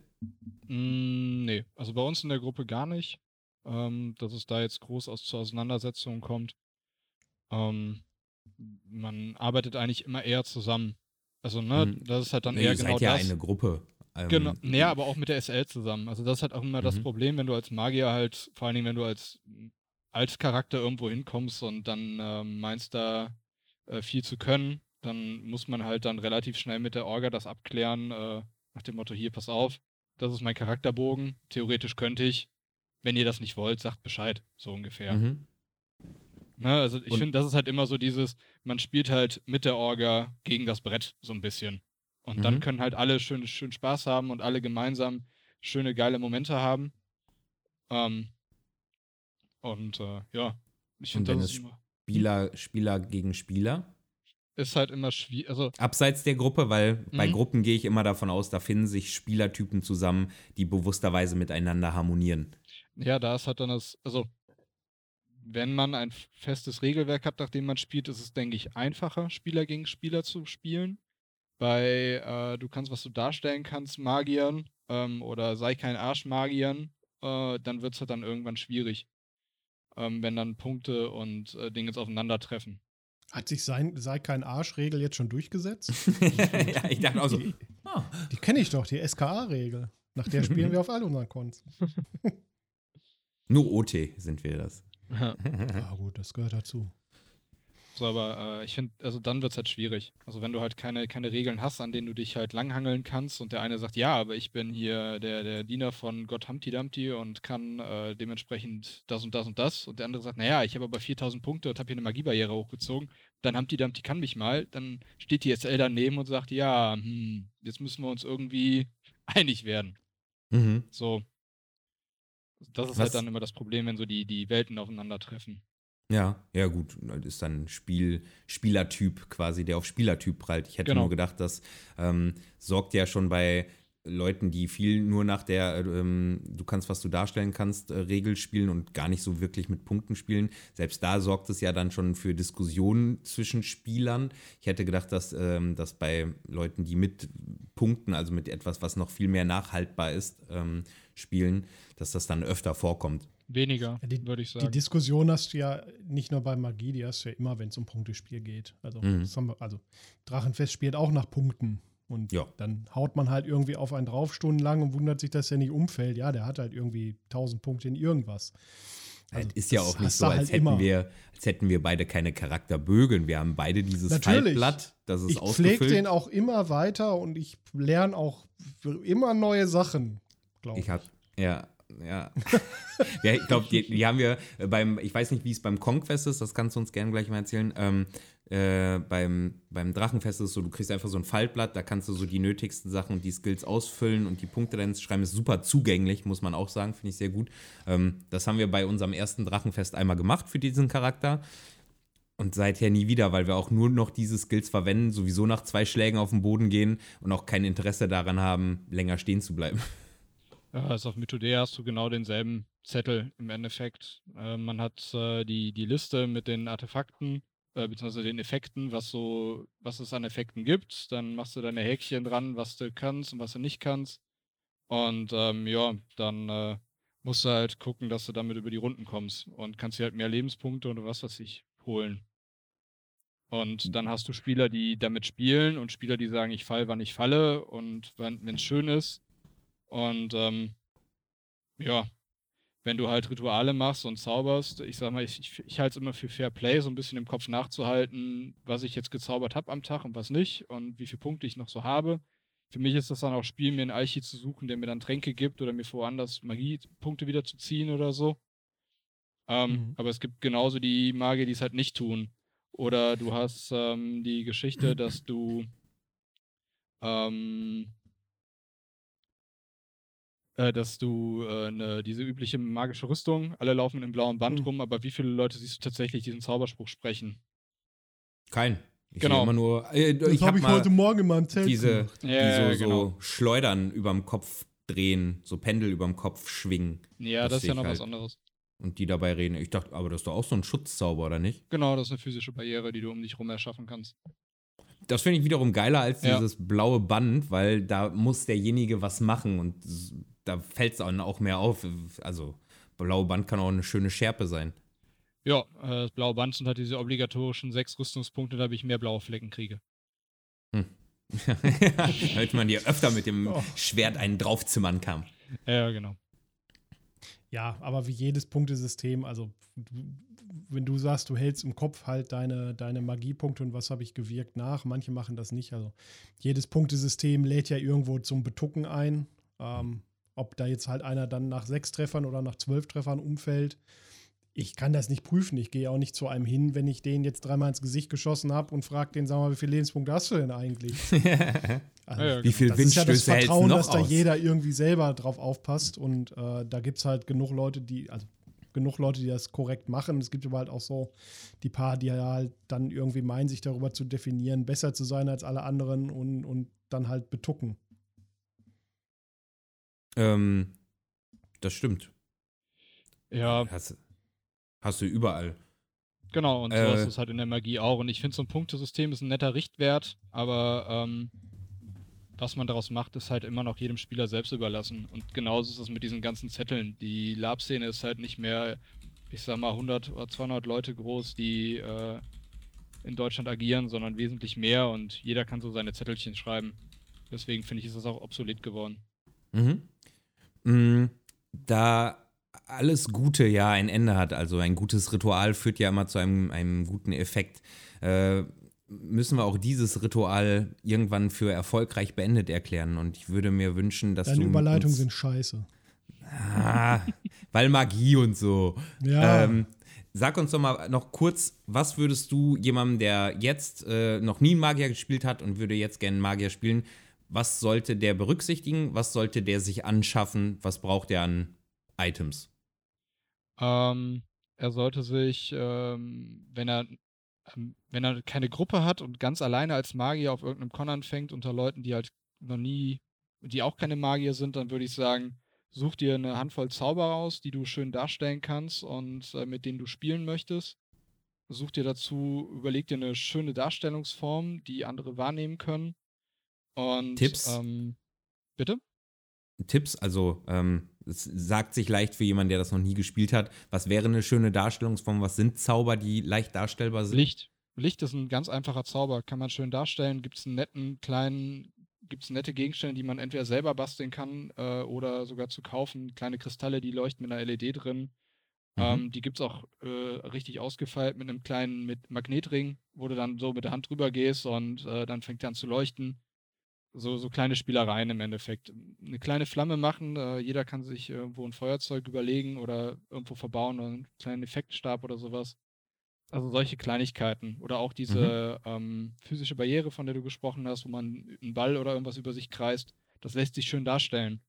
Mm, nee, also bei uns in der Gruppe gar nicht, ähm, dass es da jetzt groß aus, zu Auseinandersetzungen kommt. Ähm, man arbeitet eigentlich immer eher zusammen. Also, ne, Mhm. das ist halt dann Nee, eher ihr genau seid ja das. eine Gruppe. Ähm, Genau, naja, aber auch mit der SL zusammen. Also das ist halt auch immer das Mhm. Problem, wenn du als Magier halt, vor allen Dingen, wenn du als Altcharakter irgendwo hinkommst und dann ähm, meinst da äh, viel zu können, dann muss man halt dann relativ schnell mit der Orga das abklären, äh, nach dem Motto, hier, pass auf, das ist mein Charakterbogen, theoretisch könnte ich, wenn ihr das nicht wollt, sagt Bescheid, so ungefähr. Mhm. Ne, also ich finde, das ist halt immer so dieses, man spielt halt mit der Orga gegen das Brett so ein bisschen. Und dann Mhm. können halt alle schön, schön Spaß haben und alle gemeinsam schöne, geile Momente haben. Ähm, und äh, ja, ich finde, das ist, immer, Spieler, Spieler gegen Spieler? ist halt immer schwierig. Also, Abseits der Gruppe, weil bei Mhm. Gruppen gehe ich immer davon aus, da finden sich Spielertypen zusammen, die bewussterweise miteinander harmonieren. ja, da ist halt dann das, also, wenn man ein festes Regelwerk hat, nach dem man spielt, ist es, denke ich, einfacher, Spieler gegen Spieler zu spielen. Bei, äh, du kannst, was du darstellen kannst, Magiern ähm, oder sei kein Arsch Magiern, äh, dann wird es halt dann irgendwann schwierig. Ähm, wenn dann Punkte und äh, Dinge aufeinandertreffen. Hat sich sein, sei kein Arschregel jetzt schon durchgesetzt? ja, ich dachte auch so, Die, ah, die kenne ich doch, die SKA-Regel. Nach der spielen wir auf all unseren Cons. nur OT sind wir das. Ja, gut, das gehört dazu. So, aber äh, ich finde, also dann wird es halt schwierig. Also wenn du halt keine, keine Regeln hast, an denen du dich halt langhangeln kannst und der eine sagt, ja, aber ich bin hier der, der Diener von Gott Humpty Dumpty und kann äh, dementsprechend das und das und das und der andere sagt, naja, ich habe aber 4000 Punkte und habe hier eine Magiebarriere hochgezogen, dann Humpty Dumpty kann mich mal, dann steht die SL daneben und sagt, ja, hm, jetzt müssen wir uns irgendwie einig werden. Mhm. So. Das ist Was- halt dann immer das Problem, wenn so die, die Welten aufeinandertreffen. Ja, ja gut, das ist dann Spiel, Spielertyp quasi, der auf Spielertyp prallt. Ich hätte Genau. nur gedacht, das ähm, sorgt ja schon bei Leuten, die viel nur nach der ähm, du kannst, was du darstellen kannst, äh, Regel spielen und gar nicht so wirklich mit Punkten spielen. Selbst da sorgt es ja dann schon für Diskussionen zwischen Spielern. Ich hätte gedacht, dass ähm, das bei Leuten, die mit Punkten, also mit etwas, was noch viel mehr nachhaltbar ist, ähm, spielen, dass das dann öfter vorkommt. Weniger, Ja, die- würde ich Die sagen. Diskussion hast du ja nicht nur bei Magie, die hast du ja immer, wenn es um Punktespiel geht. Also, Mhm. das wir, also Drachenfest spielt auch nach Punkten. Und Ja. dann haut man halt irgendwie auf einen drauf stundenlang und wundert sich, dass er nicht umfällt. Ja, der hat halt irgendwie 1000 Punkte in irgendwas. Also, Es ist ja das auch nicht so, als halt hätten, immer. wir, als hätten wir beide keine Charakterbögen. Wir haben beide dieses Natürlich. Faltblatt, das ist Ich pflege ausgefüllt. den auch immer weiter und ich lerne auch immer neue Sachen, glaube ich. Hab, ja, ja. ja ich glaube, die, die haben wir äh, beim, ich weiß nicht, wie es beim Kongfest ist, das kannst du uns gerne gleich mal erzählen. Ähm, äh, beim, beim Drachenfest ist es so, du kriegst einfach so ein Faltblatt, da kannst du so die nötigsten Sachen und die Skills ausfüllen und die Punkte dann schreiben. Ist super zugänglich, muss man auch sagen, finde ich sehr gut. Ähm, das haben wir bei unserem ersten Drachenfest einmal gemacht für diesen Charakter. Und seither nie wieder, weil wir auch nur noch diese Skills verwenden, sowieso nach zwei Schlägen auf den Boden gehen und auch kein Interesse daran haben, länger stehen zu bleiben. Ja, also auf Mythodea hast du genau denselben Zettel im Endeffekt. Äh, man hat äh, die, die Liste mit den Artefakten, äh, beziehungsweise den Effekten, was so, was es an Effekten gibt. Dann machst du deine Häkchen dran, was du kannst und was du nicht kannst. Und ähm, ja, dann äh, musst du halt gucken, dass du damit über die Runden kommst und kannst dir halt mehr Lebenspunkte oder was weiß ich holen. Und dann hast du Spieler, die damit spielen und Spieler, die sagen, ich fall, wann ich falle und wenn es schön ist. Und ähm, ja, wenn du halt Rituale machst und zauberst, ich sag mal, ich, ich, ich halte es immer für Fair Play, so ein bisschen im Kopf nachzuhalten, was ich jetzt gezaubert habe am Tag und was nicht und wie viele Punkte ich noch so habe. Für mich ist das dann auch Spiel, mir einen Alchi zu suchen, der mir dann Tränke gibt oder mir woanders Magiepunkte wieder zu ziehen oder so. Ähm, mhm. Aber es gibt genauso die Magier, die es halt nicht tun. Oder du hast ähm, die Geschichte, dass du ähm, äh, dass du äh, ne, diese übliche magische Rüstung, alle laufen im blauen Band mhm. rum, aber wie viele Leute siehst du tatsächlich diesen Zauberspruch sprechen? Kein. Ich genau. immer nur. Äh, das habe hab ich heute Morgen in meinem Zelt diese, ja, die so, genau. so Schleudern überm Kopf drehen, so Pendel überm Kopf schwingen. Ja, das, das ist ja noch halt. was anderes. Und die dabei reden. Ich dachte, aber das ist doch auch so ein Schutzzauber, oder nicht? Genau, das ist eine physische Barriere, die du um dich rum erschaffen kannst. Das finde ich wiederum geiler als ja. dieses blaue Band, weil da muss derjenige was machen und da fällt es auch mehr auf. Also, blaue Band kann auch eine schöne Schärpe sein. Ja, äh, das blaue Band sind halt diese obligatorischen sechs Rüstungspunkte, da ich mehr blaue Flecken kriege. Hm. Damit man dir öfter mit dem oh. Schwert einen draufzimmern kann. Ja, genau. Ja, aber wie jedes Punktesystem, also wenn du sagst, du hältst im Kopf halt deine, deine Magiepunkte und was habe ich gewirkt nach, manche machen das nicht. Also jedes Punktesystem lädt ja irgendwo zum Betucken ein. Ähm, ob da jetzt halt einer dann nach sechs Treffern oder nach zwölf Treffern umfällt, ich kann das nicht prüfen. Ich gehe auch nicht zu einem hin, wenn ich den jetzt dreimal ins Gesicht geschossen habe und frage den, sag mal, wie viele Lebenspunkte hast du denn eigentlich? also, ja, wie viel Windstöße ist ja das Vertrauen, dass da jeder irgendwie selber drauf aufpasst und äh, da gibt es halt genug Leute, die, also genug Leute, die das korrekt machen. Es gibt aber halt auch so die paar, die halt dann irgendwie meinen, sich darüber zu definieren, besser zu sein als alle anderen und, und dann halt betucken. Ähm, das stimmt. Ja. Hast, hast du überall. Genau, und so äh, ist es halt in der Magie auch. Und ich finde, so ein Punktesystem ist ein netter Richtwert, aber ähm, was man daraus macht, ist halt immer noch jedem Spieler selbst überlassen. Und genauso ist es mit diesen ganzen Zetteln. Die Lab-Szene ist halt nicht mehr, ich sag mal, 100 oder 200 Leute groß, die äh, in Deutschland agieren, sondern wesentlich mehr und jeder kann so seine Zettelchen schreiben. Deswegen finde ich, ist das auch obsolet geworden. Mhm. Mhm. Da alles Gute ja ein Ende hat, also ein gutes Ritual führt ja immer zu einem, einem guten Effekt, äh, müssen wir auch dieses Ritual irgendwann für erfolgreich beendet erklären. Und ich würde mir wünschen, dass Deine du. Überleitungen sind scheiße. Ah, weil Magie und so. Ja. Ähm, sag uns doch mal noch kurz, was würdest du jemandem, der jetzt äh, noch nie Magier gespielt hat und würde jetzt gerne Magier spielen, was sollte der berücksichtigen? Was sollte der sich anschaffen? Was braucht er an Items? Ähm, er sollte sich, ähm, wenn er ähm, wenn er keine Gruppe hat und ganz alleine als Magier auf irgendeinem Con anfängt unter Leuten, die halt noch nie, die auch keine Magier sind, dann würde ich sagen, such dir eine Handvoll Zauber raus, die du schön darstellen kannst und äh, mit denen du spielen möchtest. Such dir dazu, überleg dir eine schöne Darstellungsform, die andere wahrnehmen können. Und, Tipps? Ähm, bitte? Tipps, also ähm, es sagt sich leicht für jemanden, der das noch nie gespielt hat. Was wäre eine schöne Darstellungsform? Was sind Zauber, die leicht darstellbar sind? Licht. Licht ist ein ganz einfacher Zauber, kann man schön darstellen. Gibt es einen netten kleinen, gibt es nette Gegenstände, die man entweder selber basteln kann äh, oder sogar zu kaufen. Kleine Kristalle, die leuchten mit einer LED drin. Mhm. Ähm, die gibt es auch äh, richtig ausgefeilt mit einem kleinen mit Magnetring, wo du dann so mit der Hand drüber gehst und äh, dann fängt er an zu leuchten so, so kleine Spielereien im Endeffekt. Eine kleine Flamme machen, äh, jeder kann sich irgendwo ein Feuerzeug überlegen oder irgendwo verbauen oder einen kleinen Effektstab oder sowas. Also solche Kleinigkeiten. Oder auch diese mhm. ähm, physische Barriere, von der du gesprochen hast, wo man einen Ball oder irgendwas über sich kreist. Das lässt sich schön darstellen.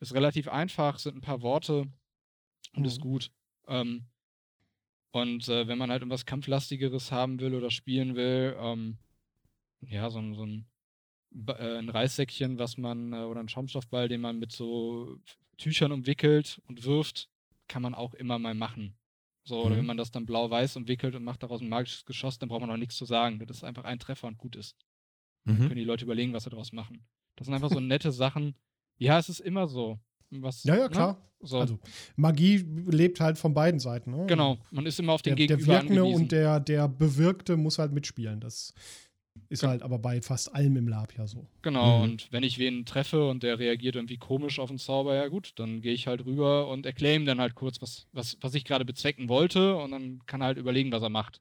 Ist relativ einfach, sind ein paar Worte und mhm. ist gut. Ähm, und äh, wenn man halt irgendwas Kampflastigeres haben will oder spielen will, ähm, ja, so, so ein ein Reissäckchen, was man, äh, oder ein Schaumstoffball, den man mit so Tüchern umwickelt und wirft, kann man auch immer mal machen. So, oder mhm. wenn man das dann blau-weiß umwickelt und macht daraus ein magisches Geschoss, dann braucht man auch nichts zu sagen. Das ist einfach ein Treffer und gut ist. Dann mhm. können die Leute überlegen, was sie daraus machen. Das sind einfach so nette Sachen. Ja, es ist immer so. Was, ja, ja, ne? klar. Ne? So. Also, Magie lebt halt von beiden Seiten. Ne? Genau, man ist immer auf den der, Gegenüber Der Wirkende und der, der Bewirkte muss halt mitspielen. Das Ist halt aber bei fast allem im Lab ja so. Genau, Mhm. und wenn ich wen treffe und der reagiert irgendwie komisch auf den Zauber, ja gut, dann gehe ich halt rüber und erkläre ihm dann halt kurz, was, was, was ich gerade bezwecken wollte und dann kann er halt überlegen, was er macht.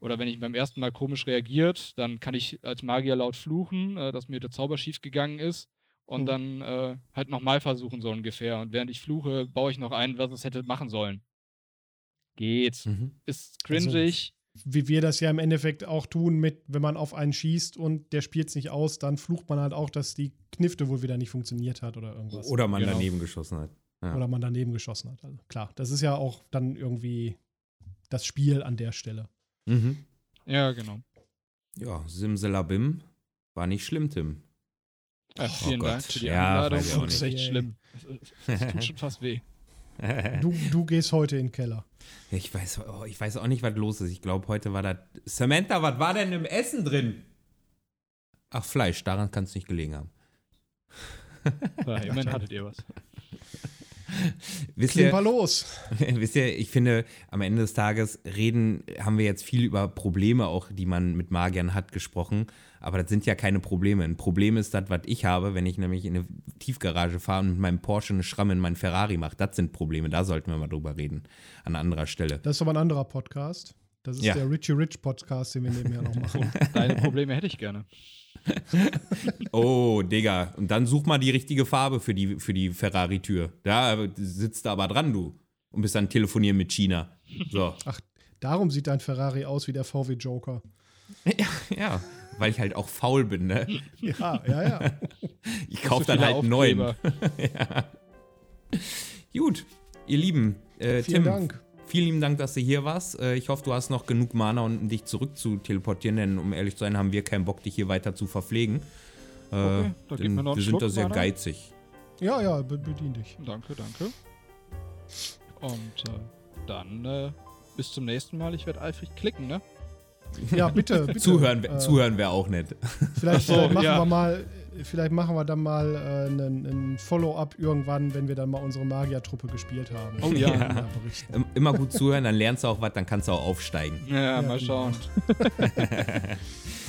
Oder wenn ich beim ersten Mal komisch reagiert, dann kann ich als Magier laut fluchen, äh, dass mir der Zauber schief gegangen ist und Mhm. dann äh, halt nochmal versuchen, so ungefähr. Und während ich fluche, baue ich noch ein, was es hätte machen sollen. Geht. Mhm. Ist Also, cringig. Wie wir das ja im Endeffekt auch tun, mit, wenn man auf einen schießt und der spielt es nicht aus, dann flucht man halt auch, dass die Knifte wohl wieder nicht funktioniert hat oder irgendwas. Oder man Genau. daneben geschossen hat. Ja. Oder man daneben geschossen hat. Also klar, das ist ja auch dann irgendwie das Spiel an der Stelle. Mhm. ja, genau. Ja, Simsalabim war nicht schlimm, Tim. Ja, vielen Oh Gott. Dank für die Ja, Einladung. Das ist echt schlimm. Es tut schon fast weh. Du, du gehst heute in den Keller. Ich weiß, oh, ich weiß auch nicht, was los ist. Ich glaube, heute war da. Samantha, was war denn im Essen drin? Ach, Fleisch, daran kann es nicht gelegen haben. Ja, immerhin hattet ihr was. Wisst ihr, los. wisst ihr, ich finde, am Ende des Tages reden, haben wir jetzt viel über Probleme auch, die man mit Magiern hat, gesprochen. Aber das sind ja keine Probleme. Ein Problem ist das, was ich habe, wenn ich nämlich in eine Tiefgarage fahre und mit meinem Porsche eine Schramme in meinen Ferrari mache. Das sind Probleme. Da sollten wir mal drüber reden. An anderer Stelle. Das ist aber ein anderer Podcast. Das ist Ja. der Richie Rich Podcast, den wir nebenher noch machen. Deine Probleme hätte ich gerne. Oh, Digga. Und dann such mal die richtige Farbe für die, für die Ferrari-Tür. Da sitzt du aber dran, du. Und bist dann telefonieren mit China. So. Ach, darum sieht dein Ferrari aus wie der VW Joker. ja, ja, weil ich halt auch faul bin, ne? Ja, ja, ja. Ich kaufe dann halt einen neuen. Aufkleber. Gut, ihr Lieben. Äh, Vielen Tim, Dank. Vielen lieben Dank, dass du hier warst. Äh, ich hoffe, du hast noch genug Mana, um dich zurück zu teleportieren, denn um ehrlich zu sein, haben wir keinen Bock, dich hier weiter zu verpflegen. Äh, Okay, da gib denn einen wir sind da sehr Mana. geizig. Ja, ja, be bedien dich. Danke, danke. Und äh, dann äh, bis zum nächsten Mal. Ich werde eifrig klicken, ne? Ja, bitte, bitte. Zuhören, Äh, zuhören wäre auch nett. Vielleicht, so, machen ja. wir mal, vielleicht machen wir dann mal äh, einen, einen Follow-up irgendwann, wenn wir dann mal unsere Magier-Truppe gespielt haben. Oh ja. Im- Immer gut zuhören, dann lernst du auch was, dann kannst du auch aufsteigen. Ja, Ja, mal genau. schauen.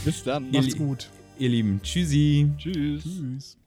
bis dann. Ihr Macht's Lie- gut. Ihr Lieben, tschüssi. Tschüss. Tschüss.